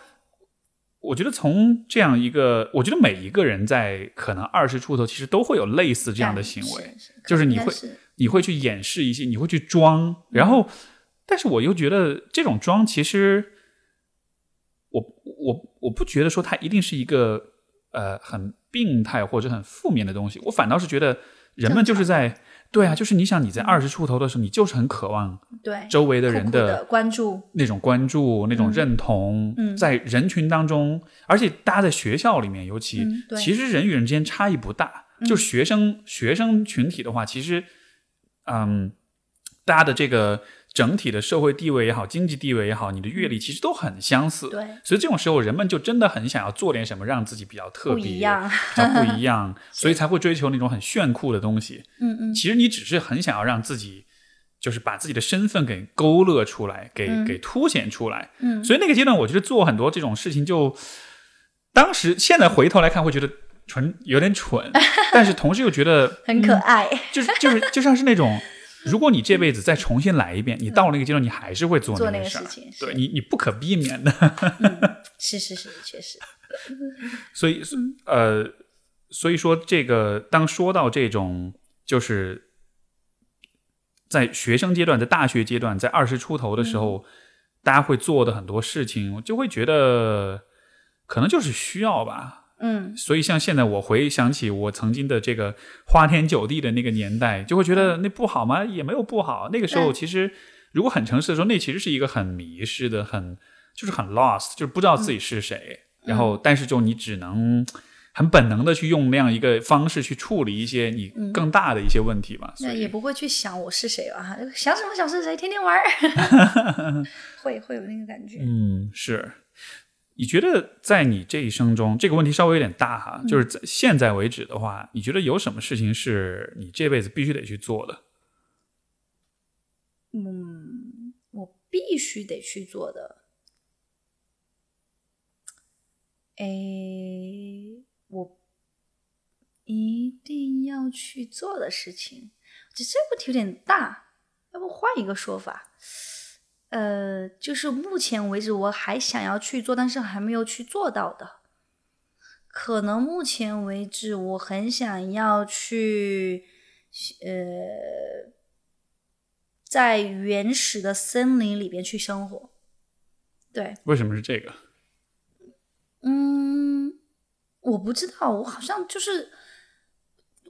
我觉得从这样一个，我觉得每一个人在可能二十出头，其实都会有类似这样的行为，是是就是你会是。你会去掩饰一些，你会去装，然后，但是我又觉得这种装其实，我我我不觉得说它一定是一个呃很病态或者很负面的东西，我反倒是觉得人们就是在对啊，就是你想你在二十出头的时候，你就是很渴望对周围的人的关注，那种关注、那种认同，嗯。在人群当中，而且大家在学校里面，尤其、其实人与人之间差异不大。就是学生学生群体的话，其实，嗯，大家的这个整体的社会地位也好，经济地位也好，你的阅历其实都很相似。对。所以这种时候，人们就真的很想要做点什么，让自己比较特不别、一样，比较不一样，所以才会追求那种很炫酷的东西。嗯嗯。其实你只是很想要让自己，就是把自己的身份给勾勒出来，给、嗯。给凸显出来。嗯，所以那个阶段，我觉得做很多这种事情就，当时现在回头来看，会觉得蠢，有点蠢，但是同时又觉得很可爱，就是就是就像是那种如果你这辈子再重新来一遍，你到了那个阶段，你还是会做做那个事儿。个事情对你，你不可避免的。是是是，确实，所以，呃，所以说这个，当说到这种，就是在学生阶段、在大学阶段、在二十出头的时候，大家会做的很多事情，我就会觉得可能就是需要吧。嗯所以，像现在我回想起我曾经的这个花天酒地的那个年代，就会觉得那不好吗？也没有不好。那个时候，其实如果很诚实的说，那其实是一个很迷失的、很就是很 lost，就是不知道自己是谁。然后，但是就你只能很本能的去用那样一个方式去处理一些你更大的一些问题吧。那也不会去想我是谁吧，想什么想是谁，天天玩儿，会会有那个感觉。嗯，是。你觉得在你这一生中，这个问题稍微有点大哈，就是在现在为止的话，你觉得有什么事情是你这辈子必须得去做的？嗯，我必须得去做的。诶，我一定要去做的事情，这这个问题有点大，要不换一个说法？呃，就是目前为止我还想要去做，但是还没有去做到的。可能目前为止我很想要去，呃，在原始的森林里边去生活。对，为什么是这个？嗯，我不知道，我好像就是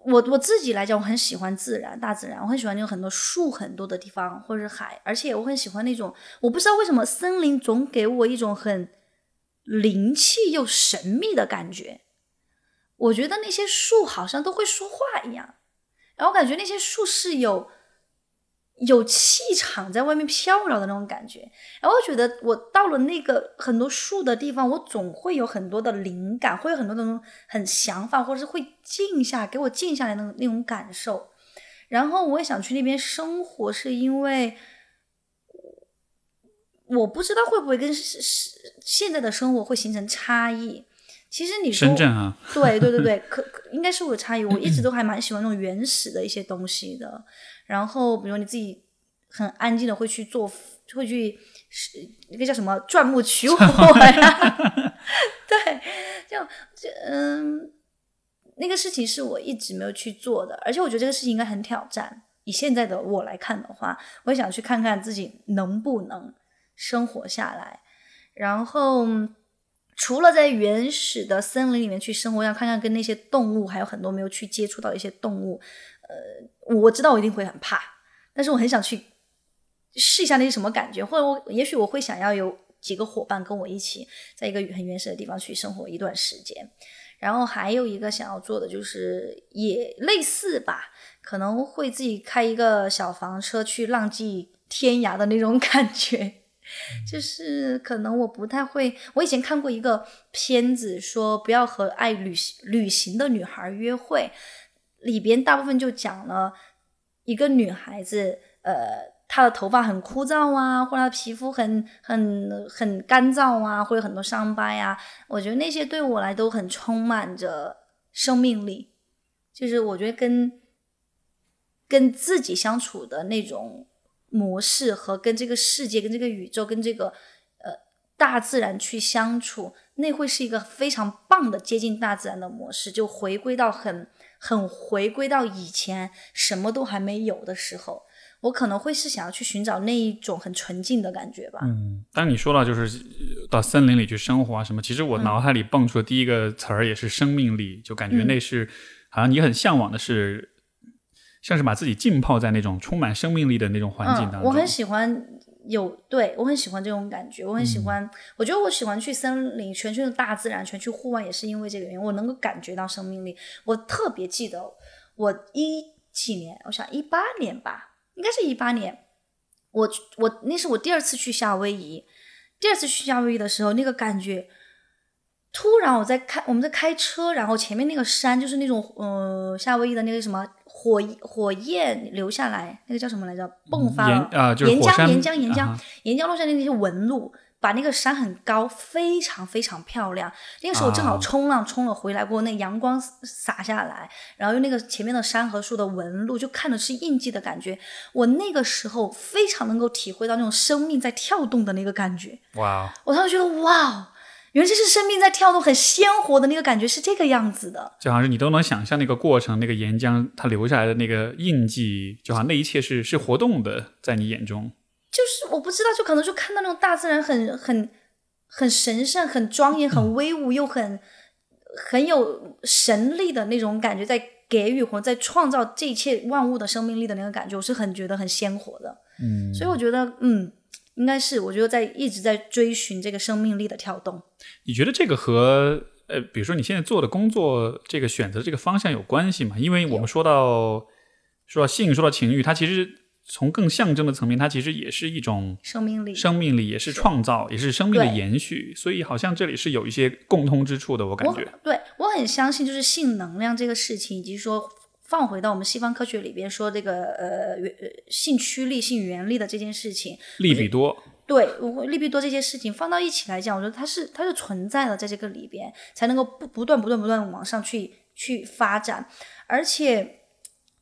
我我自己来讲，我很喜欢自然，大自然，我很喜欢那种很多树很多的地方，或者是海，而且我很喜欢那种，我不知道为什么森林总给我一种很灵气又神秘的感觉。我觉得那些树好像都会说话一样，然后感觉那些树是有有气场在外面飘渺的那种感觉。然后我觉得我到了那个很多树的地方，我总会有很多的灵感，会有很多那种很想法，或者是会静下，给我静下来那种那种感受。然后我也想去那边生活，是因为我不知道会不会跟现在的生活会形成差异。其实你说深圳啊，对对对对，可可应该是会有差异。我一直都还蛮喜欢那种原始的一些东西的。然后，比如你自己很安静的会去做，会去是那个叫什么钻木取火呀？对，就就嗯，那个事情是我一直没有去做的，而且我觉得这个事情应该很挑战。以现在的我来看的话，我想去看看自己能不能生活下来，然后。除了在原始的森林里面去生活，要看看跟那些动物，还有很多没有去接触到一些动物。呃，我知道我一定会很怕，但是我很想去试一下那是什么感觉，或者我也许我会想要有几个伙伴跟我一起，在一个很原始的地方去生活一段时间。然后还有一个想要做的就是也类似吧，可能会自己开一个小房车去浪迹天涯的那种感觉。就是可能我不太会，我以前看过一个片子，说不要和爱旅行旅行的女孩约会，里边大部分就讲了一个女孩子，呃，她的头发很枯燥啊，或者她皮肤很很很干燥啊，会有很多伤疤呀。我觉得那些对我来都很充满着生命力，就是我觉得跟跟自己相处的那种。模式和跟这个世界、跟这个宇宙、跟这个呃大自然去相处，那会是一个非常棒的接近大自然的模式，就回归到很很回归到以前什么都还没有的时候，我可能会是想要去寻找那一种很纯净的感觉吧。嗯，当你说到就是到森林里去生活啊什么，其实我脑海里蹦出的第一个词儿也是生命力，就感觉那是好像你很向往的是。像是把自己浸泡在那种充满生命力的那种环境当中，嗯、我很喜欢有对我很喜欢这种感觉，我很喜欢，嗯、我觉得我喜欢去森林，全去大自然，全去户外，也是因为这个原因，我能够感觉到生命力。我特别记得我一几年，我想一八年吧，应该是一八年，我我那是我第二次去夏威夷，第二次去夏威夷的时候，那个感觉。突然我在开，我们在开车，然后前面那个山就是那种，呃，夏威夷的那个什么火火焰流下来，那个叫什么来着？迸发啊，就是岩浆，岩浆，岩浆，啊岩浆落下来那些纹路，把那个山很高，非常非常漂亮。那个时候正好冲浪冲了回来过，那阳光洒下来，然后用那个前面的山和树的纹路，就看的是印记的感觉。我那个时候非常能够体会到那种生命在跳动的那个感觉。哇！我当时觉得哇，原来这是生命在跳动，很鲜活的那个感觉是这个样子的。就好像是你都能想象那个过程，那个岩浆它留下来的那个印记，就好像那一切是是活动的，在你眼中。就是我不知道，就可能就看到那种大自然很很很神圣、很庄严、很威武，又很很有神力的那种感觉，在给予或在创造这一切万物的生命力的那个感觉，我是很觉得很鲜活的。嗯，所以我觉得，嗯，应该是我觉得在一直在追寻这个生命力的跳动。你觉得这个和呃，比如说你现在做的工作这个选择这个方向有关系吗？因为我们说到说到性，说到情欲，它其实。从更象征的层面，它其实也是一种生命力，生命力也是创造，也是生命的延续。所以好像这里是有一些共通之处的，我感觉。对我很相信，就是性能量这个事情，以及说放回到我们西方科学里边说这个呃性驱力、性原力的这件事情，利比多。对，利比多这些事情放到一起来讲，我觉得它是它是存在的，在这个里边才能够不不断不断不断往上去去发展，而且。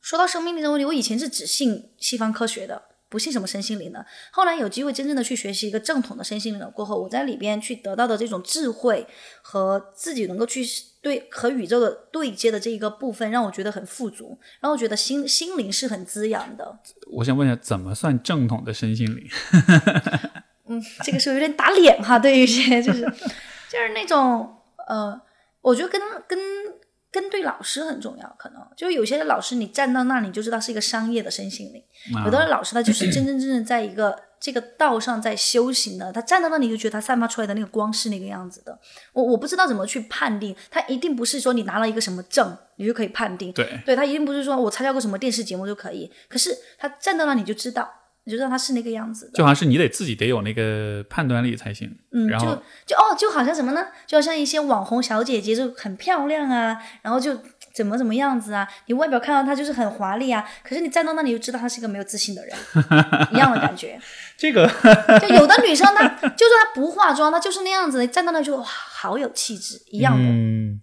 说到生命力的问题，我以前是只信西方科学的，不信什么身心灵的。后来有机会真正的去学习一个正统的身心灵了过后，我在里边去得到的这种智慧和自己能够去对和宇宙的对接的这一个部分，让我觉得很富足，让我觉得心心灵是很滋养的。我想问一下，怎么算正统的身心灵？嗯，这个时候有点打脸哈，对于一些就是 就是那种呃，我觉得跟跟。跟对老师很重要，可能就有些老师你站到那里就知道是一个商业的身心灵，有的老师他就是真真正正在一个这个道上在修行的，他站到那里就觉得他散发出来的那个光是那个样子的。我我不知道怎么去判定，他一定不是说你拿了一个什么证你就可以判定，对，对他一定不是说我参加过什么电视节目就可以，可是他站到那里就知道。你就知道他是那个样子的，就好像是你得自己得有那个判断力才行。嗯，然就就哦，就好像什么呢？就好像一些网红小姐姐就很漂亮啊，然后就怎么怎么样子啊，你外表看到她就是很华丽啊，可是你站到那里就知道她是一个没有自信的人，一样的感觉。这个就有的女生她就算她不化妆，她就是那样子，站到那就哇，好有气质，一样的。嗯，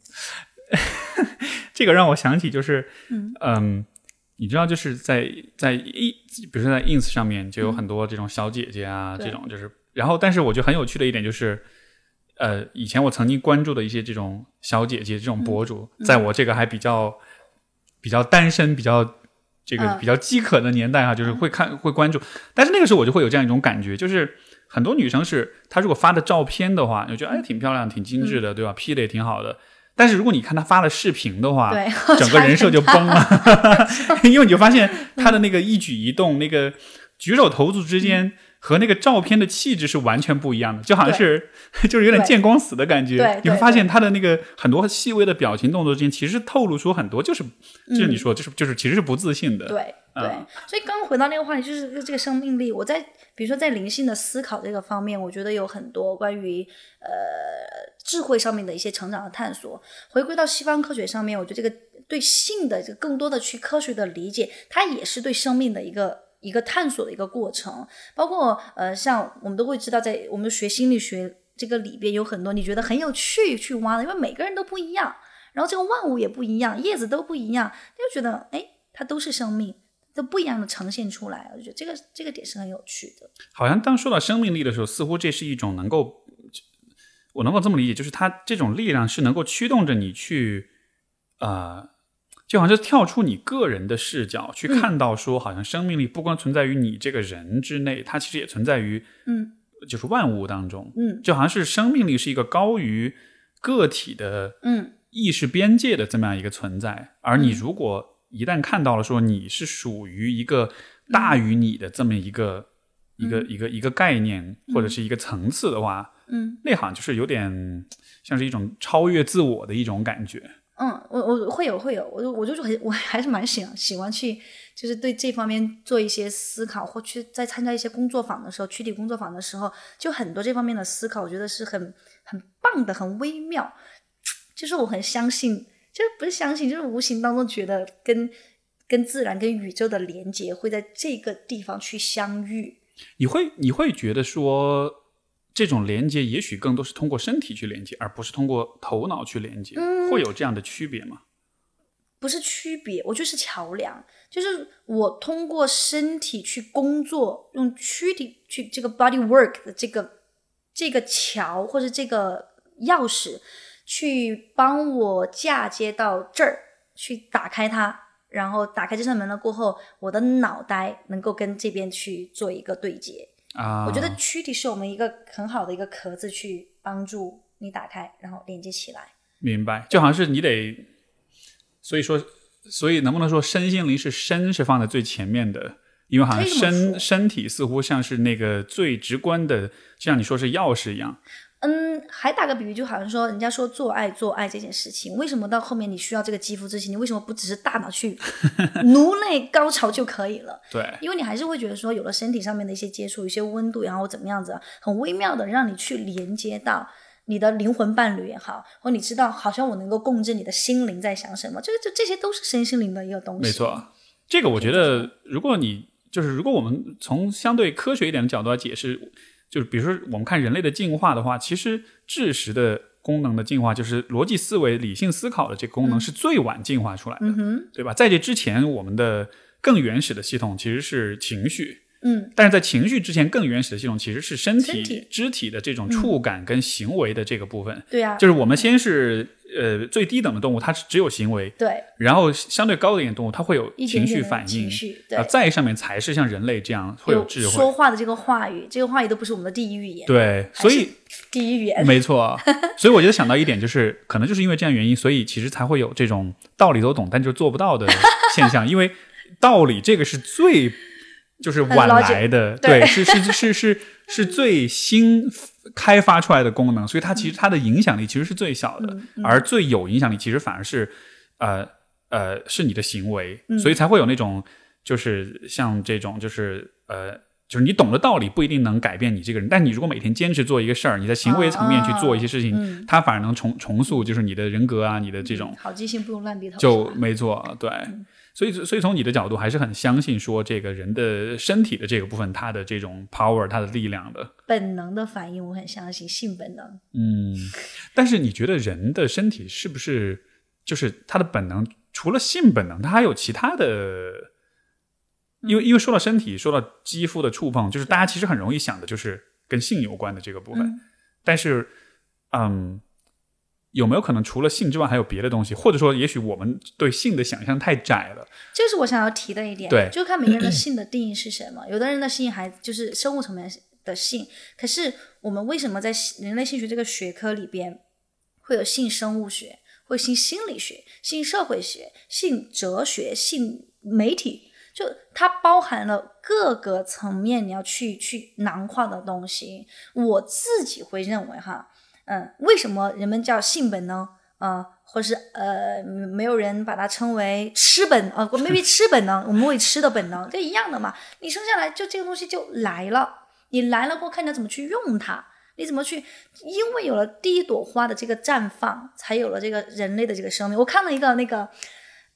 这个让我想起就是嗯。你知道，就是在在一，比如说在 ins 上面就有很多这种小姐姐啊，这种就是，然后但是我觉得很有趣的一点就是，呃，以前我曾经关注的一些这种小姐姐这种博主，在我这个还比较比较单身、比较这个比较饥渴的年代哈，就是会看会关注，但是那个时候我就会有这样一种感觉，就是很多女生是她如果发的照片的话，我觉得哎挺漂亮、挺精致的，对吧？P 的也挺好的。但是如果你看他发了视频的话，对，整个人设就崩了，因为你就发现他的那个一举一动、那个举手投足之间和那个照片的气质是完全不一样的，就好像是 就是有点见光死的感觉。你会发现他的那个很多细微的表情动作之间，其实透露出很多，就是就是你说，就是就是其实是不自信的。对对，所以刚刚回到那个话题，就是这个生命力。我在比如说在灵性的思考这个方面，我觉得有很多关于呃。智慧上面的一些成长和探索，回归到西方科学上面，我觉得这个对性的这个更多的去科学的理解，它也是对生命的一个一个探索的一个过程。包括呃，像我们都会知道，在我们学心理学这个里边有很多你觉得很有趣去挖的，因为每个人都不一样，然后这个万物也不一样，叶子都不一样，就觉得哎，它都是生命，都不一样的呈现出来。我觉得这个这个点是很有趣的。好像当说到生命力的时候，似乎这是一种能够。我能够这么理解，就是它这种力量是能够驱动着你去，呃，就好像是跳出你个人的视角去看到，说好像生命力不光存在于你这个人之内，它其实也存在于，嗯，就是万物当中，嗯，就好像是生命力是一个高于个体的，嗯，意识边界的这么样一个存在，而你如果一旦看到了说你是属于一个大于你的这么一个一个一个一个概念或者是一个层次的话。嗯，那好像就是有点像是一种超越自我的一种感觉。嗯，我我会有会有，我我就是很我还是蛮喜喜欢去，就是对这方面做一些思考，或去在参加一些工作坊的时候，躯体工作坊的时候，就很多这方面的思考，我觉得是很很棒的，很微妙。就是我很相信，就是不是相信，就是无形当中觉得跟跟自然、跟宇宙的连接会在这个地方去相遇。你会你会觉得说？这种连接也许更多是通过身体去连接，而不是通过头脑去连接，会有这样的区别吗？不是区别，我就是桥梁，就是我通过身体去工作，用躯体去这个 body work 的这个这个桥或者这个钥匙，去帮我嫁接到这儿，去打开它，然后打开这扇门了过后，我的脑袋能够跟这边去做一个对接。啊，我觉得躯体是我们一个很好的一个壳子，去帮助你打开，然后连接起来。明白，就好像是你得，所以说，所以能不能说身心灵是身是放在最前面的？因为好像身身体似乎像是那个最直观的，就像你说是钥匙一样。嗯，还打个比喻，就好像说，人家说做爱做爱这件事情，为什么到后面你需要这个肌肤之亲，你为什么不只是大脑去 颅内高潮就可以了？对，因为你还是会觉得说，有了身体上面的一些接触，一些温度，然后怎么样子啊，很微妙的让你去连接到你的灵魂伴侣也好，或你知道，好像我能够共振你的心灵在想什么，这个这这些都是身心灵的一个东西。没错，这个我觉得，如果你就是如果我们从相对科学一点的角度来解释，就是比如说我们看人类的进化的话，其实智识的功能的进化，就是逻辑思维、理性思考的这个功能是最晚进化出来的，嗯，对吧？在这之前，我们的更原始的系统其实是情绪。嗯，但是在情绪之前，更原始的系统其实是身体、身体肢体的这种触感跟行为的这个部分。对啊，就是我们先是呃最低等的动物，它是只有行为，对，然后相对高的一点动物，它会有情绪反应情，绪，对啊，，再上面才是像人类这样会有智慧说。话的这个话语，这个话语都不是我们的第一语言，对，所以 第一语言。没错，所以我觉得想到一点，就是可能就是因为这样原因，所以其实才会有这种道理都懂，但就做不到的现象。因为道理这个是最就是晚来的，对。对，是是是是是最新开发出来的功能，所以它其实它的影响力其实是最小的，嗯而最有影响力其实反而是呃呃是你的行为，嗯。所以才会有那种就是像这种就是呃。就是你懂的道理不一定能改变你这个人，但你如果每天坚持做一个事儿，你在行为层面去做一些事情，嗯。它反而能重重塑就是你的人格啊，你的这种好记性不用烂笔头，就没错，对。所以，所以从你的角度，还是很相信说这个人的身体的这个部分，它的这种 power，它的力量的。本能的反应，我很相信性本能。嗯，但是你觉得人的身体是不是就是他的本能？除了性本能，他还有其他的？因为因为说到身体，说到肌肤的触碰，就是大家其实很容易想的就是跟性有关的这个部分。嗯但是，嗯，有没有可能除了性之外还有别的东西？或者说，也许我们对性的想象太窄了？这是我想要提的一点，对就看每个人的 性的定义是什么。有的人的性还就是生物层面的性，可是我们为什么在人类性学这个学科里边会有性生物学、会性心理学、性社会学、性哲学、性媒体？就它包含了各个层面你要去去囊括的东西。我自己会认为哈，嗯，为什么人们叫性本能？啊，或是呃，没有人把它称为吃本啊呃，maybe 吃本能，我们为吃的本能，这一样的嘛。你生下来就这个东西就来了，你来了过后看你怎么去用它，你怎么去？因为有了第一朵花的这个绽放，才有了这个人类的这个生命。我看了一个那个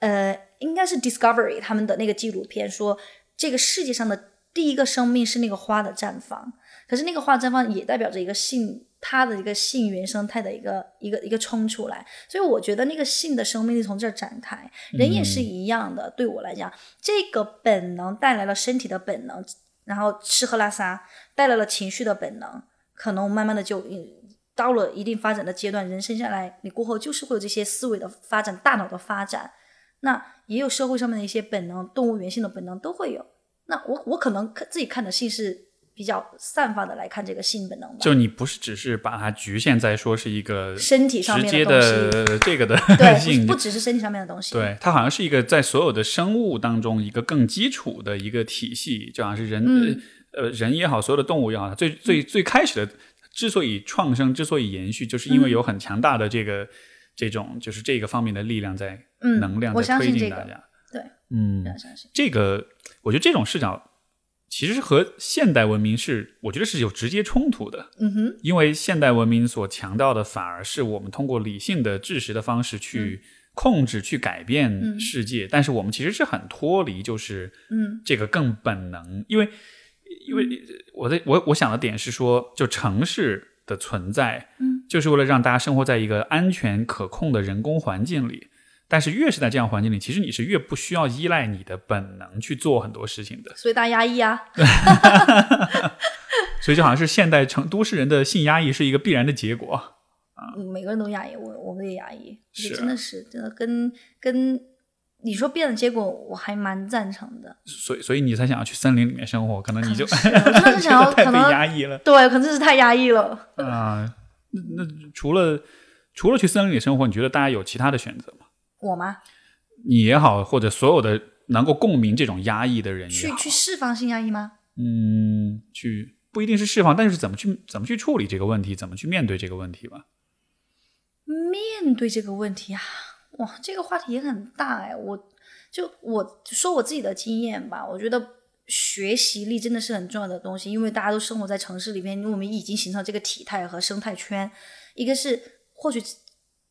呃，应该是 Discovery 他们的那个纪录片说，这个世界上的第一个生命是那个花的绽放，可是那个花绽放也代表着一个性，它的一个性原生态的一个一个一个冲出来，所以我觉得那个性的生命力从这儿展开，人也是一样的。对我来讲，这个本能带来了身体的本能，然后吃喝拉撒带来了情绪的本能，可能慢慢的就。嗯到了一定发展的阶段，人生下来，你过后就是会有这些思维的发展、大脑的发展，那也有社会上面的一些本能，动物原性的本能都会有。那我我可能看自己看的性是比较散发的来看这个性本能吧，就你不是只是把它局限在说是一个身体上直接面东西，的这个的对，性不不只是身体上面的东西，对，它好像是一个在所有的生物当中一个更基础的一个体系，就好像是人、嗯。呃人也好，所有的动物也好，最最最开始的之所以创生，之所以延续，就是因为有很强大的这个、这种就是这个方面的力量在、嗯能量我在推相信这个进大家。对，嗯。这个我觉得这种视角其实和现代文明是我觉得是有直接冲突的。嗯哼，因为现代文明所强调的，反而是我们通过理性的、知识的方式去控制、去改变嗯。世界，但是我们其实是很脱离，就是嗯。这个更本能，因为因为我的我我想的点是说，就城市的存在，嗯，就是为了让大家生活在一个安全可控的人工环境里。但是越是在这样环境里，其实你是越不需要依赖你的本能去做很多事情的。所以大家压抑啊。所以就好像是现代城都市人的性压抑是一个必然的结果啊。每个人都压抑，我我们也压抑，是真的是真的跟跟你说变的结果，我还蛮赞成的。所以所以你才想要去森林里面生活，可能你就是我真的是 想要太被可能压抑了对，可能真是太压抑了。啊。那那除了除了去森林里生活，你觉得大家有其他的选择吗？我吗？你也好，或者所有的能够共鸣这种压抑的人也好，去去释放性压抑吗？嗯，去不一定是释放，但是怎么去怎么去处理这个问题，怎么去面对这个问题吧。面对这个问题啊，哇，这个话题也很大哎。我就我说我自己的经验吧，我觉得学习力真的是很重要的东西，因为大家都生活在城市里面，因为我们已经形成这个体态和生态圈。一个是获取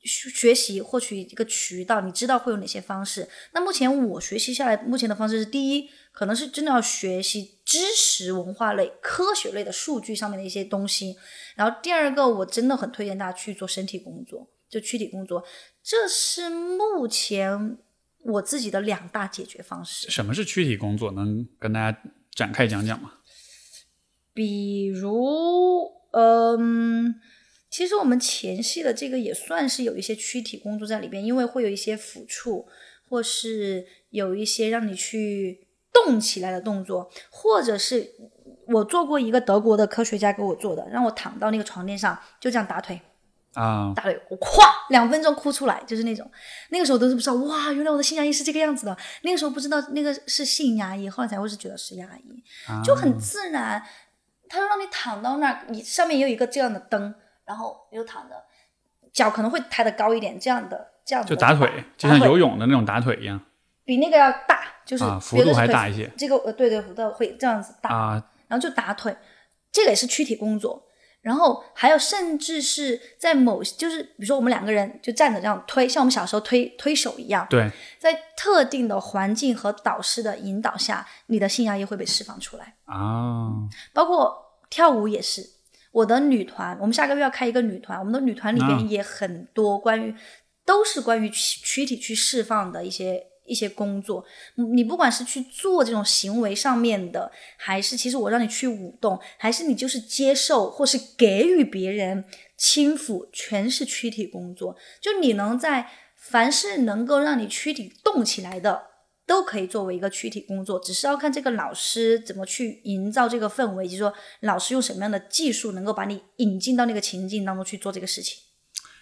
学学习获取一个渠道，你知道会有哪些方式？那目前我学习下来，目前的方式是第一，可能是真的要学习知识文化类、科学类的数据上面的一些东西。然后第二个，我真的很推荐大家去做身体工作，就躯体工作，这是目前我自己的两大解决方式。什么是躯体工作？能跟大家展开讲讲吗？比如，嗯，其实我们前戏的这个也算是有一些躯体工作在里边，因为会有一些抚触，或是有一些让你去动起来的动作，或者是我做过一个德国的科学家给我做的，让我躺到那个床垫上，就这样打腿，啊，打腿，我咵两分钟哭出来，就是那种，那个时候都是不知道，哇，原来我的性压抑是这个样子的，那个时候不知道那个是性压抑，后来才会是觉得是压抑，就很自然。他就让你躺到那儿，你上面也有一个这样的灯，然后你就躺着，脚可能会抬得高一点，这样的这样的就打腿，就像游泳的那种打腿一样比那个要大，就是啊，幅度还大一些这个呃，对对，幅度会这样子大，啊。然后就打腿，这个也是躯体工作。然后还有，甚至是在某，就是比如说我们两个人就站着这样推，像我们小时候推推手一样，对，在特定的环境和导师的引导下，你的性压抑会被释放出来。啊，包括跳舞也是。我的女团，我们下个月要开一个女团，我们的女团里啊边也很多关于，都是关于躯躯体去释放的一些一些工作。你不管是去做这种行为上面的，还是其实我让你去舞动，还是你就是接受或是给予别人轻抚，全是躯体工作。就你能在凡是能够让你躯体动起来的。都可以作为一个躯体工作，只是要看这个老师怎么去营造这个氛围，就是说老师用什么样的技术能够把你引进到那个情境当中去做这个事情。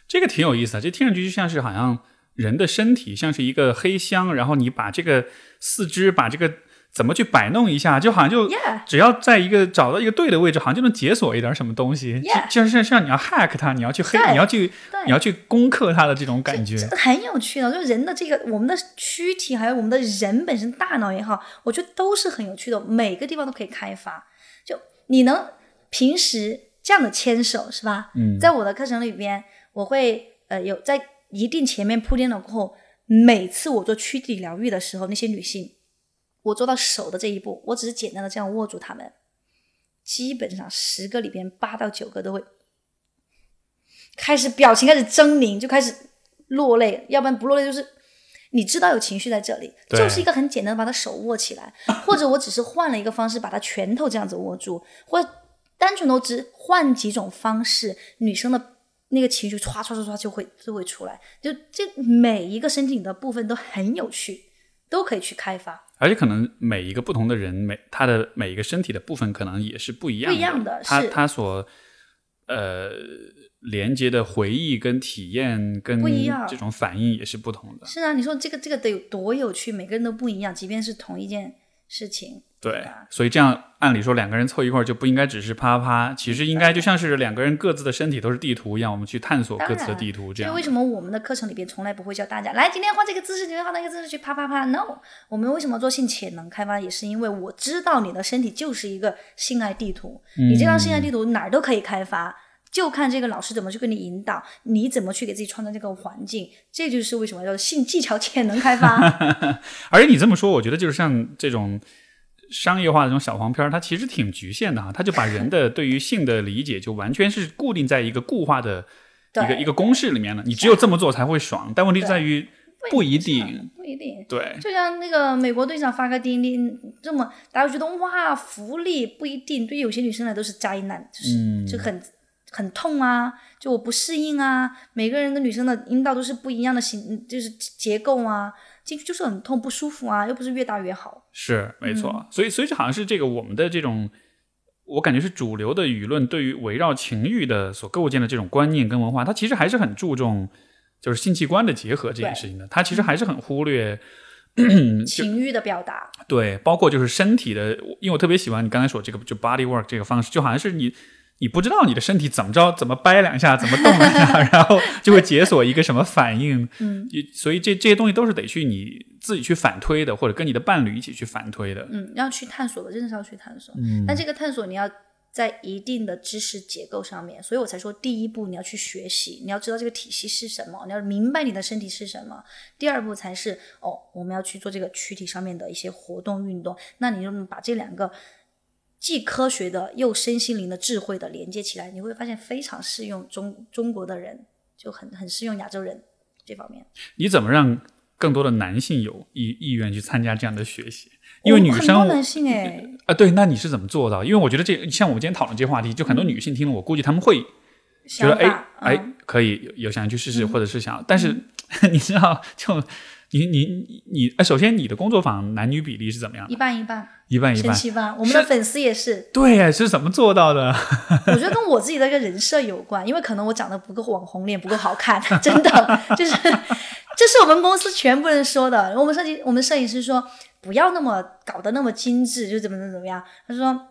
这个挺有意思的，这听上去就像是好像人的身体像是一个黑箱，然后你把这个四肢把这个怎么去摆弄一下，就好像就只要在一个找到一个对的位置，好像就能解锁一点什么东西。Yeah 就像是像你要 hack 它，你要去黑，对你要去你要去攻克它的这种感觉。这很有趣的，就是人的这个我们的躯体，还有我们的人本身大脑也好，我觉得都是很有趣的，每个地方都可以开发。就你能平时这样的牵手是吧？嗯在我的课程里边，我会呃有在一定前面铺垫了过后，每次我做躯体疗愈的时候，那些女性，我做到手的这一步，我只是简单的这样握住它们，基本上十个里边八到九个都会开始表情开始狰狞，就开始落泪，要不然不落泪就是你知道有情绪在这里，就是一个很简单的把他手握起来，或者我只是换了一个方式把他拳头这样子握住，或者单纯都只换几种方式，女生的那个情绪唰唰唰唰就会就会出来，就这每一个身体的部分都很有趣，都可以去开发。而且可能每一个不同的人，每他的每一个身体的部分可能也是不一样的，不一样的他他所呃连接的回忆跟体验跟不一样这种反应也是不同的。是啊，你说这个这个得有多有趣，每个人都不一样，即便是同一件事情。对，所以这样按理说两个人凑一块儿就不应该只是啪啪啪，其实应该就像是两个人各自的身体都是地图一样，我们去探索各自的地图。这样为什么我们的课程里边从来不会教大家来今天换这个姿势，今天换那个姿势去啪啪啪？No，我们为什么做性潜能开发，也是因为我知道你的身体就是一个性爱地图，你这张性爱地图哪儿都可以开发。就看这个老师怎么去给你引导，你怎么去给自己创造这个环境，这就是为什么叫性技巧潜能开发。而且你这么说，我觉得就是像这种商业化的这种小黄片儿，它其实挺局限的哈，它就把人的 对于性的理解就完全是固定在一个固化的一个一个公式里面了。你只有这么做才会爽，但问题在于不一定。不一定。对，就像那个美国队长发个钉钉，这么大家觉得哇福利不一定，对有些女生来都是灾难，就是、嗯就很很痛啊，就我不适应啊。每个人的女生的阴道都是不一样的形，就是结构啊，进去就是很痛不舒服啊，又不是越大越好。是没错。嗯所以，所以这好像是这个我们的这种。我感觉是主流的舆论对于围绕情欲的所构建的这种观念跟文化，它其实还是很注重就是性器官的结合这件事情的。它其实还是很忽略 情欲的表达，对，包括就是身体的，因为我特别喜欢你刚才说这个就 body work 这个方式，就好像是你你不知道你的身体怎么着，怎么掰两下，怎么动两下，然后就会解锁一个什么反应。嗯也所以这这些东西都是得去你自己去反推的，或者跟你的伴侣一起去反推的。嗯，要去探索的，真的是要去探索。嗯但这个探索你要在一定的知识结构上面，所以我才说第一步你要去学习，你要知道这个体系是什么，你要明白你的身体是什么。第二步才是哦，我们要去做这个躯体上面的一些活动运动。那你就把这两个既科学的又身心灵的智慧的连接起来，你会发现非常适用中中国的人，就很很适用亚洲人这方面。你怎么让更多的男性有意意愿去参加这样的学习？因为哦女生很多男性哎，啊，对，那你是怎么做到？因为我觉得这像我们今天讨论这些话题，就很多女性听了，我估计他们会觉得哎哎嗯可以有有想去试试，或者是想，但是 你知道，就你你你，呃首先你的工作坊男女比例是怎么样的？一半一半，一半一半。神奇吧？我们的粉丝也是，对呀，是怎么做到的？我觉得跟我自己的一个人设有关，因为可能我长得不够网红脸，不够好看，真的就是，这是我们公司全部人说的。我们设计，我们摄影师说不要那么搞得那么精致，就怎么怎么怎么样。他说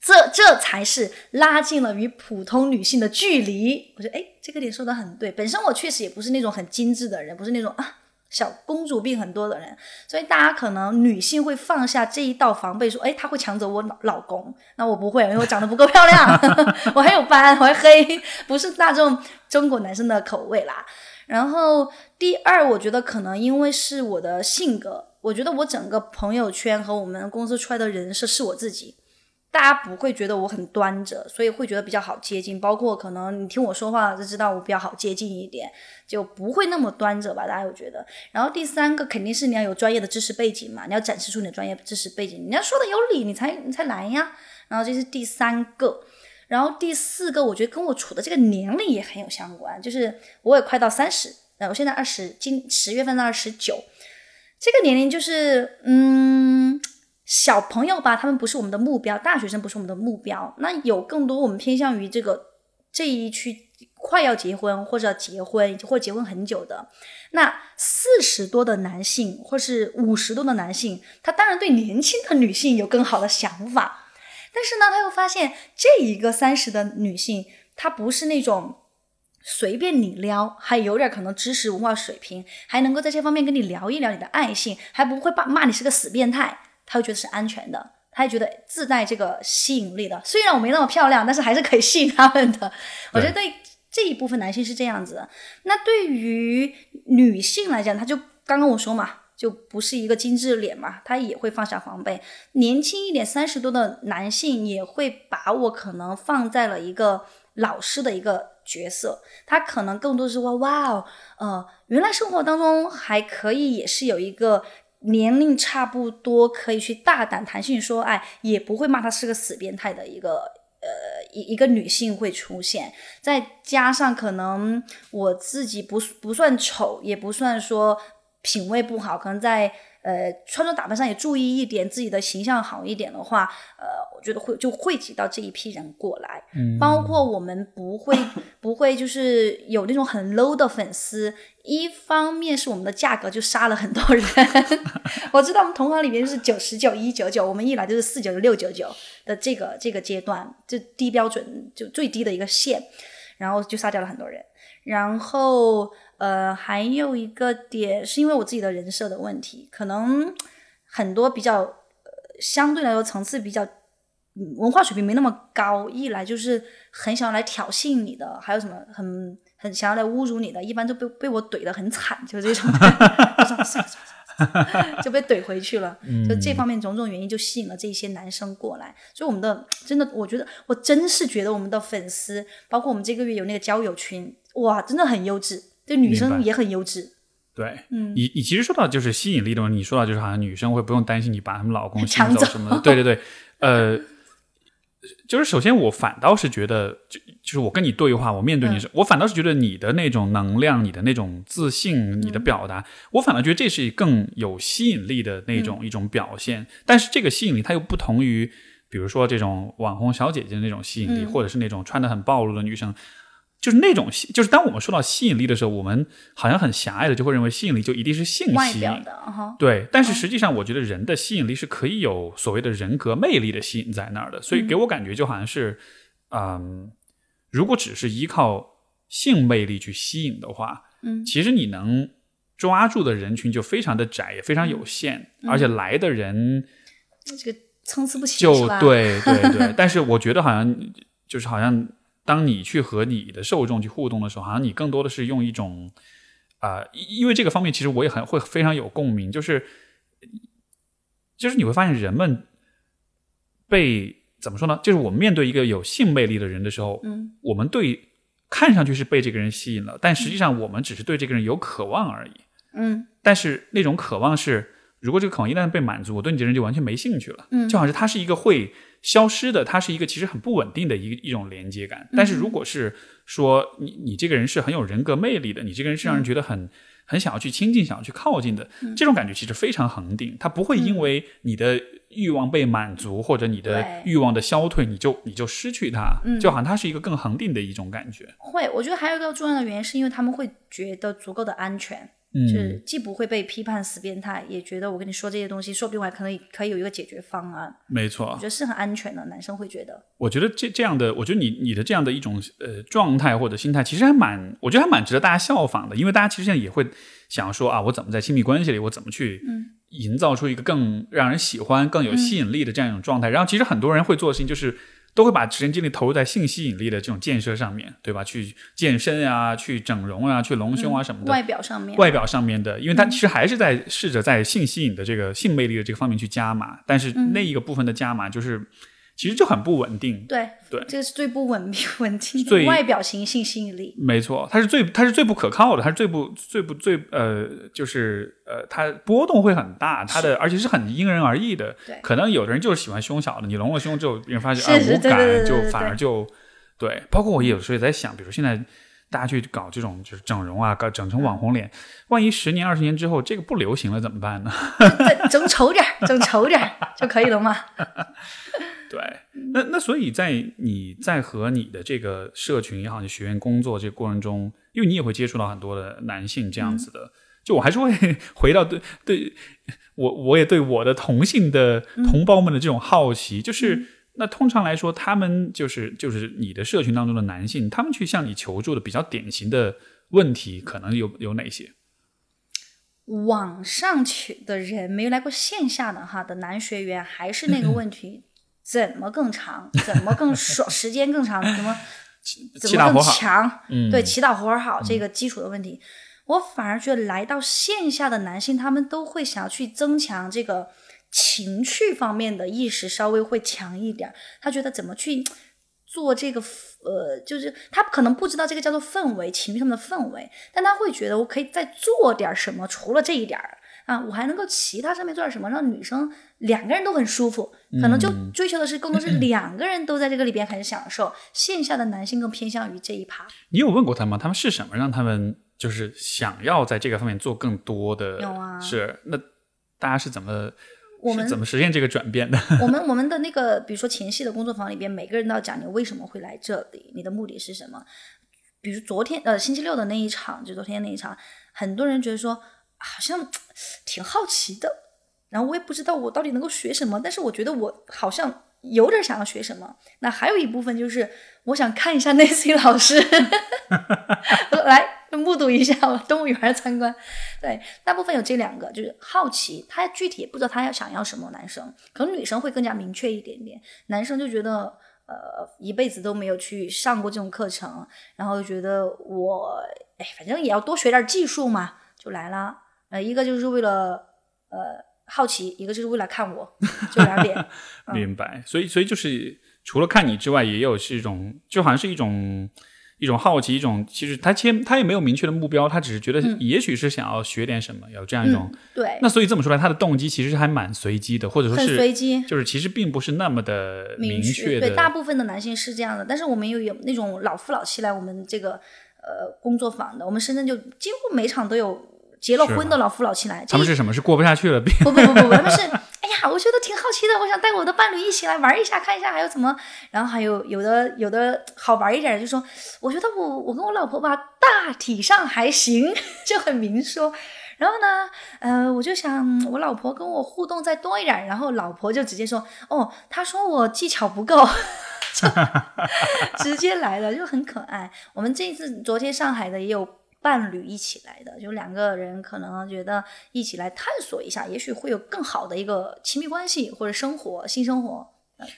这这才是拉近了与普通女性的距离。我说哎，这个点说的很对。本身我确实也不是那种很精致的人，不是那种啊。小公主病很多的人，所以大家可能女性会放下这一道防备，说，哎，他会抢走我老老公，那我不会，因为我长得不够漂亮，我还有斑，我还黑，不是大众中国男生的口味啦。然后第二，我觉得可能因为是我的性格，我觉得我整个朋友圈和我们公司出来的人设是我自己。大家不会觉得我很端着，所以会觉得比较好接近。包括可能你听我说话就知道我比较好接近一点，就不会那么端着吧？大家会觉得。然后第三个肯定是你要有专业的知识背景嘛，你要展示出你的专业知识背景，你要说的有理，你才你才来呀。然后这是第三个，然后第四个，我觉得跟我处的这个年龄也很有相关，就是我也快到三十，呃，我现在二十，今十月份到二十九，这个年龄就是嗯。小朋友吧，他们不是我们的目标，大学生不是我们的目标。那有更多我们偏向于这个这一区快要结婚或者结婚或者结婚很久的，那四十多的男性或是五十多的男性，他当然对年轻的女性有更好的想法，但是呢，他又发现这一个三十的女性，她不是那种。随便你撩，还有点可能知识文化水平，还能够在这方面跟你聊一聊你的爱性，还不会骂骂你是个死变态。他会觉得是安全的，他也觉得自带这个吸引力的。虽然我没那么漂亮，但是还是可以吸引他们的。我觉得对这一部分男性是这样子。那对于女性来讲，他就刚刚我说嘛，就不是一个精致脸嘛，他也会放下防备。年轻一点，三十多的男性也会把我可能放在了一个老师的一个角色，他可能更多是说哇哦，呃，原来生活当中还可以，也是有一个。年龄差不多，可以去大胆谈性说爱，也不会骂他是个死变态的一个呃一一个女性会出现，再加上可能我自己不不算丑，也不算说品味不好，可能在呃穿着打扮上也注意一点，自己的形象好一点的话，呃，我觉得会就汇集到这一批人过来，嗯包括我们不会不会就是有那种很 low 的粉丝。一方面是我们的价格就杀了很多人，我知道我们同行里面是九十九、一九九，我们一来就是四九六九九的这个这个阶段，就低标准就最低的一个线，然后就杀掉了很多人。然后呃，还有一个点是因为我自己的人设的问题，可能很多比较呃相对来说层次比较。文化水平没那么高，一来就是很想要来挑衅你的，还有什么很很想要来侮辱你的，一般都被被我怼的很惨，就这种。算了算了算了，就被怼回去了。嗯就这方面种种原因，就吸引了这些男生过来。所以我们的真的，我觉得我真是觉得我们的粉丝，包括我们这个月有那个交友群，哇，真的很优质，对女生也很优质。对，嗯。你你其实说到就是吸引力的问题，你说到就是好像女生会不用担心你把她们老公抢走。什么的，对对对，呃，就是首先我反倒是觉得，就就是我跟你对话，我面对你是，我反倒是觉得你的那种能量、你的那种自信、你的表达，我反倒觉得这是更有吸引力的那种、一种表现。但是这个吸引力它又不同于，比如说这种网红小姐姐的那种吸引力，嗯。或者是那种穿的很暴露的女生。就是那种吸，就是当我们说到吸引力的时候，我们好像很狭隘的就会认为吸引力就一定是性吸引，外的哈，对。但是实际上，我觉得人的吸引力是可以有所谓的人格魅力的吸引在那儿的，所以给我感觉就好像是，嗯，如果只是依靠性魅力去吸引的话，嗯其实你能抓住的人群就非常的窄，也非常有限，而且来的人这个参差不齐就？对对对，但是我觉得好像就是好像当你去和你的受众去互动的时候，好像你更多的是用一种啊、因因为这个方面其实我也很会非常有共鸣，就是就是你会发现人们被怎么说呢？就是我们面对一个有性魅力的人的时候，嗯我们对看上去是被这个人吸引了，但实际上我们只是对这个人有渴望而已。嗯但是那种渴望是，如果这个渴望一旦被满足，我对你这人就完全没兴趣了。嗯就好像是他是一个会消失的，它是一个其实很不稳定的一个一种连接感。但是如果是说你你这个人是很有人格魅力的，你这个人是让人觉得很、很想要去亲近、想要去靠近的，这种感觉其实非常恒定，它不会因为你的欲望被满足或者你的欲望的消退，你就你就失去它，就好像它是一个更恒定的一种感觉。会，我觉得还有一个重要的原因，是因为他们会觉得足够的安全，嗯就是既不会被批判死变态，也觉得我跟你说这些东西，说不定我还可能可以有一个解决方案。没错我觉，得是很安全的，男生会觉得。我觉得这这样的，我觉得你你的这样的一种呃状态或者心态，其实还蛮，我觉得还蛮值得大家效仿的，因为大家其实现在也会想说啊，我怎么在亲密关系里，我怎么去营造出一个更让人喜欢、更有吸引力的这样一种状态。然后，其实很多人会做的事情就是。都会把时间精力投入在性吸引力的这种建设上面，对吧？去健身啊，去整容啊，去隆胸啊什么的。外表上面，外表上面的，因为他其实还是在试着在性吸引的这个性魅力的这个方面去加码，但是那一个部分的加码就是其实就很不稳定。对对这个是最不稳 稳定的最外表型性吸引力。没错，它是最它是最不可靠的，它是最不最不最呃，就是呃，它波动会很大，它的而且是很因人而异的。对可能有的人就是喜欢胸小的，你隆了胸之后，别人发现是啊无感，就反而就对。包括我有时候也在想，比如现在大家去搞这种就是整容啊，搞整成网红脸，万一十年二十年之后这个不流行了怎么办呢？再整丑点儿，整丑点儿就可以了嘛。对，那那所以在你在和你的这个社群也好，你学院工作这个过程中，因为你也会接触到很多的男性这样子的，就我还是会 回到对对我我也对我的同性的同胞们的这种好奇，就是那通常来说，他们就是就是你的社群当中的男性，他们去向你求助的比较典型的问题，可能有有哪些？网上去的人没有来过线下的哈的男学员，还是那个问题，怎么更长，怎么更爽，时间更长，怎么怎么更强？嗯对，祈祷活儿好这个基础的问题，我反而觉得来到线下的男性，他们都会想要去增强这个情趣方面的意识，稍微会强一点儿。他觉得怎么去做这个呃，就是他可能不知道这个叫做氛围，情绪上面的氛围，但他会觉得我可以再做点什么，除了这一点儿啊，我还能够其他上面做点什么，让女生两个人都很舒服，可能就追求的是更多是两个人都在这个里边很享受。线下的男性更偏向于这一趴，你有问过他吗？他们是什么让他们就是想要在这个方面做更多的？有啊是那大家是怎么我们是怎么实现这个转变的？我们我们的那个，比如说前戏的工作坊里边，每个人都要讲你为什么会来这里，你的目的是什么。比如昨天呃星期六的那一场，就昨天那一场，很多人觉得说好像挺好奇的，然后我也不知道我到底能够学什么，但是我觉得我好像有点想要学什么。那还有一部分就是我想看一下 Nancy 老师，来目睹一下动物园参观。对，大部分有这两个，就是好奇，他具体也不知道他要想要什么。男生可能女生会更加明确一点点，男生就觉得呃一辈子都没有去上过这种课程，然后觉得我哎反正也要多学点技术嘛，就来了。呃，一个就是为了呃好奇，一个就是为了看我，就两点。明白。所以，所以就是除了看你之外，也有是一种，就好像是一种一种好奇，一种其实他其实他也没有明确的目标，他只是觉得也许是想要学点什么，有这样一种。对，那所以这么说来，他的动机其实还蛮随机的，或者说很是随机。就是其实并不是那么的明确的。对，大部分的男性是这样的，但是我们又有那种老夫老妻来我们这个呃工作坊的，我们深圳就几乎每场都有结了婚的老夫老妻来。他们是什么？是过不下去了？不不不不不，他们是哎呀，我觉得挺好奇的，我想带我的伴侣一起来玩一下，看一下还有怎么。然后还有有的有的好玩一点，就说我觉得我我跟我老婆吧，大体上还行，就很明说。然后呢，呃，我就想我老婆跟我互动再多一点，然后老婆就直接说，哦，她说我技巧不够，直接来了，就很可爱。我们这次昨天上海的也有伴侣一起来的，就两个人可能觉得一起来探索一下，也许会有更好的一个亲密关系或者生活性生活。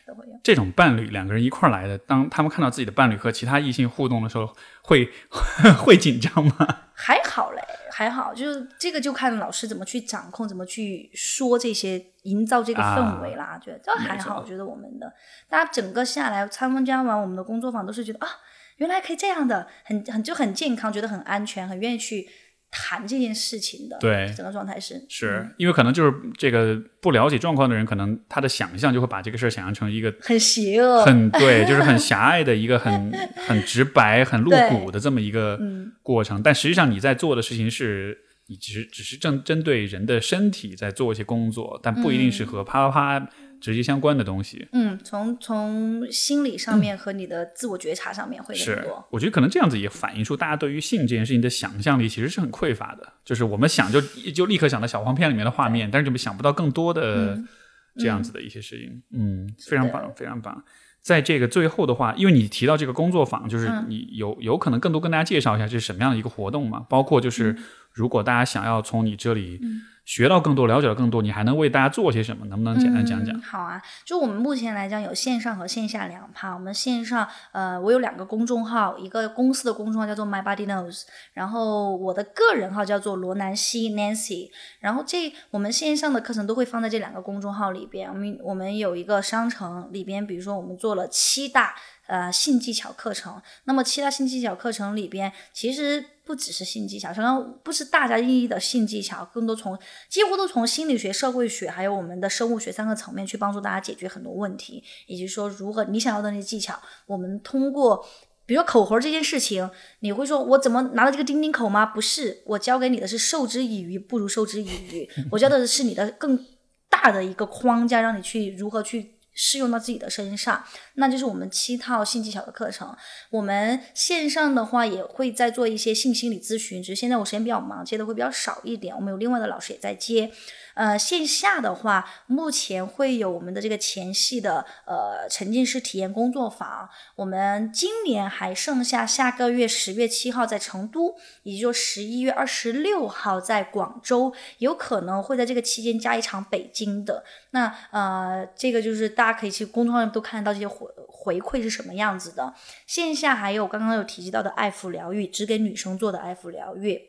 都会有这种伴侣，两个人一块儿来的，当他们看到自己的伴侣和其他异性互动的时候，会 会紧张吗？还好嘞，还好，就是这个就看老师怎么去掌控，怎么去说这些，营造这个氛围啦。觉得这还好，我觉得我们的大家整个下来参加完我们的工作坊，都是觉得啊，原来可以这样的，很很就很健康，觉得很安全，很愿意去。谈这件事情的，对整个状态是是因为可能就是这个不了解状况的人，可能他的想象就会把这个事儿想象成一个很邪恶、很对，就是很狭隘的一个 很很直白、很露骨的这么一个过程。但实际上你在做的事情是，你只是只是正针对人的身体在做一些工作，但不一定是和啪啪啪。直接相关的东西，嗯，从从心理上面和你的自我觉察上面会更多。我觉得可能这样子也反映出大家对于性这件事情的想象力其实是很匮乏的。就是我们想就就立刻想到小黄片里面的画面，但是就想不到更多的这样子的一些事情。嗯，非常棒，非常棒。在这个最后的话，因为你提到这个工作坊，就是你有有可能更多跟大家介绍一下这是什么样的一个活动嘛？包括就是如果大家想要从你这里。学到更多，了解到更多，你还能为大家做些什么？能不能简单讲讲？好啊，就我们目前来讲有线上和线下两趴。我们线上，呃，我有两个公众号，一个公司的公众号叫做 My Body Knows，然后我的个人号叫做罗南希 Nancy。然后这我们线上的课程都会放在这两个公众号里边。我们我们有一个商城里边，比如说我们做了七大呃性技巧课程。那么七大性技巧课程里边，其实。不只是性技巧，可能不是大家意义的性技巧，更多从几乎都从心理学、社会学还有我们的生物学三个层面去帮助大家解决很多问题，以及说如何你想要的那些技巧，我们通过，比如说口活这件事情，你会说我怎么拿到这个钉钉口吗？不是，我教给你的是授之以鱼不如授之以渔，我教的是你的更大的一个框架，让你去如何去。适用到自己的身上，那就是我们七套性技巧的课程。我们线上的话也会在做一些性心理咨询，只是现在我时间比较忙，接的会比较少一点。我们有另外的老师也在接。呃，线下的话，目前会有我们的这个前戏的呃沉浸式体验工作坊。我们今年还剩下下个月十月七号在成都，也就十一月二十六号在广州，有可能会在这个期间加一场北京的。那呃，这个就是大家可以去公众号上都看得到这些活回馈是什么样子的。线下还有刚刚有提及到的爱抚疗愈，只给女生做的爱抚疗愈，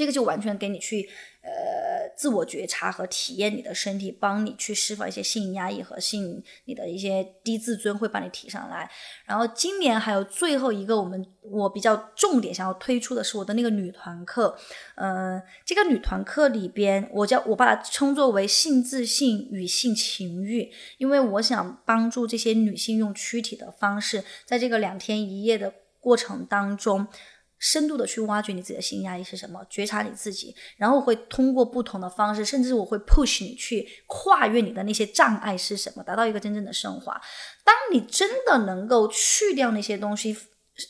这个就完全给你去。呃，自我觉察和体验你的身体，帮你去释放一些性压抑和性你的一些低自尊，会帮你提上来。然后今年还有最后一个，我们我比较重点想要推出的是我的那个女团课。呃，这个女团课里边，我叫我把它称作为性自信与性情欲，因为我想帮助这些女性用躯体的方式，在这个两天一夜的过程当中。深度的去挖掘你自己的性压抑是什么，觉察你自己，然后会通过不同的方式，甚至我会 push 你去跨越你的那些障碍是什么，达到一个真正的升华。当你真的能够去掉那些东西，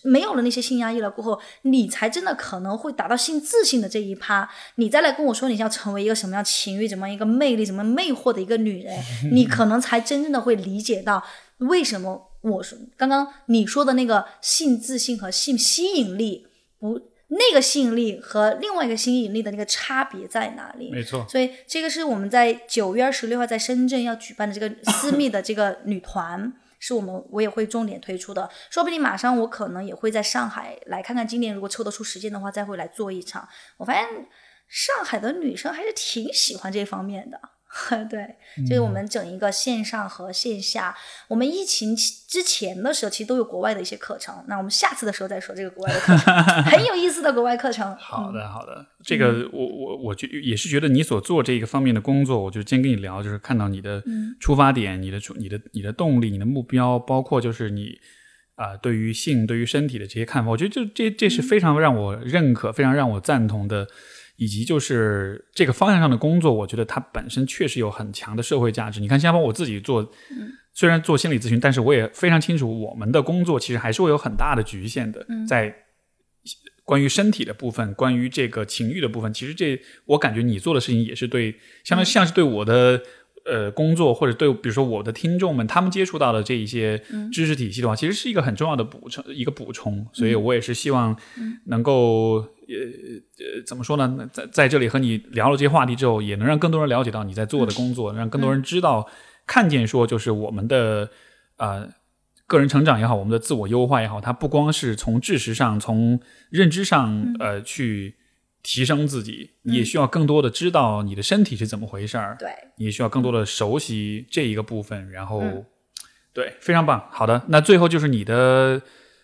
没有了那些性压抑了过后，你才真的可能会达到性自信的这一趴。你再来跟我说你要成为一个什么样情欲、怎么一个魅力、怎么魅惑的一个女人，你可能才真正的会理解到为什么我说刚刚你说的那个性自信和性吸引力。不，那个吸引力和另外一个吸引力的那个差别在哪里？没错，所以这个是我们在九月二十六号在深圳要举办的这个 私密的这个女团，是我们我也会重点推出的。说不定马上我可能也会在上海来看看，今年如果抽得出时间的话，再会来做一场。我发现上海的女生还是挺喜欢这方面的。对，就是我们整一个线上和线下。我们疫情之前的时候，其实都有国外的一些课程。那我们下次的时候再说这个国外的课程，很有意思的国外课程。好的，好的。这个我我我觉也是觉得你所做这个方面的工作，我就今天跟你聊，就是看到你的出发点、你的出、你的、你的动力、你的目标，包括就是你啊对于性、对于身体的这些看法，我觉得就这这是非常让我认可、非常让我赞同的。以及就是这个方向上的工作，我觉得它本身确实有很强的社会价值。你看，像包括我自己做，虽然做心理咨询，但是我也非常清楚，我们的工作其实还是会有很大的局限的。在关于身体的部分，关于这个情欲的部分，其实这我感觉你做的事情也是对，相当像是对我的。呃，工作或者对，比如说我的听众们，他们接触到的这一些知识体系的话，其实是一个很重要的补充，一个补充。所以我也是希望能够，呃呃，怎么说呢？在在这里和你聊了这些话题之后，也能让更多人了解到你在做的工作，让更多人知道、看见，说就是我们的啊个人成长也好，我们的自我优化也好，它不光是从知识上、从认知上呃去。提升自己，你也需要更多的知道你的身体是怎么回事儿。对，你也需要更多的熟悉这一个部分。然后，对，非常棒。好的，那最后就是你的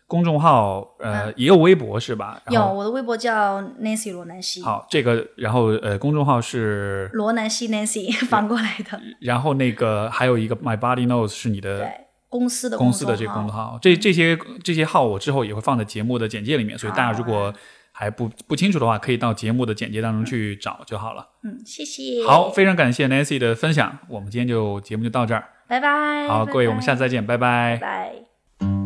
公众号，呃，也有微博是吧？有，我的微博叫 Nancy 罗南希。好，这个，然后呃，公众号是罗南希 Nancy 反过来的。然后那个还有一个 My Body Knows 是你的公司的公司的这个公众号。这这些这些号我之后也会放在节目的简介里面，所以大家如果。还不不清楚的话，可以到节目的简介当中去找就好了。嗯，谢谢。好，非常感谢 Nancy 的分享，我们今天就节目就到这儿，拜拜。好，各位，我们下次再见，拜拜。拜。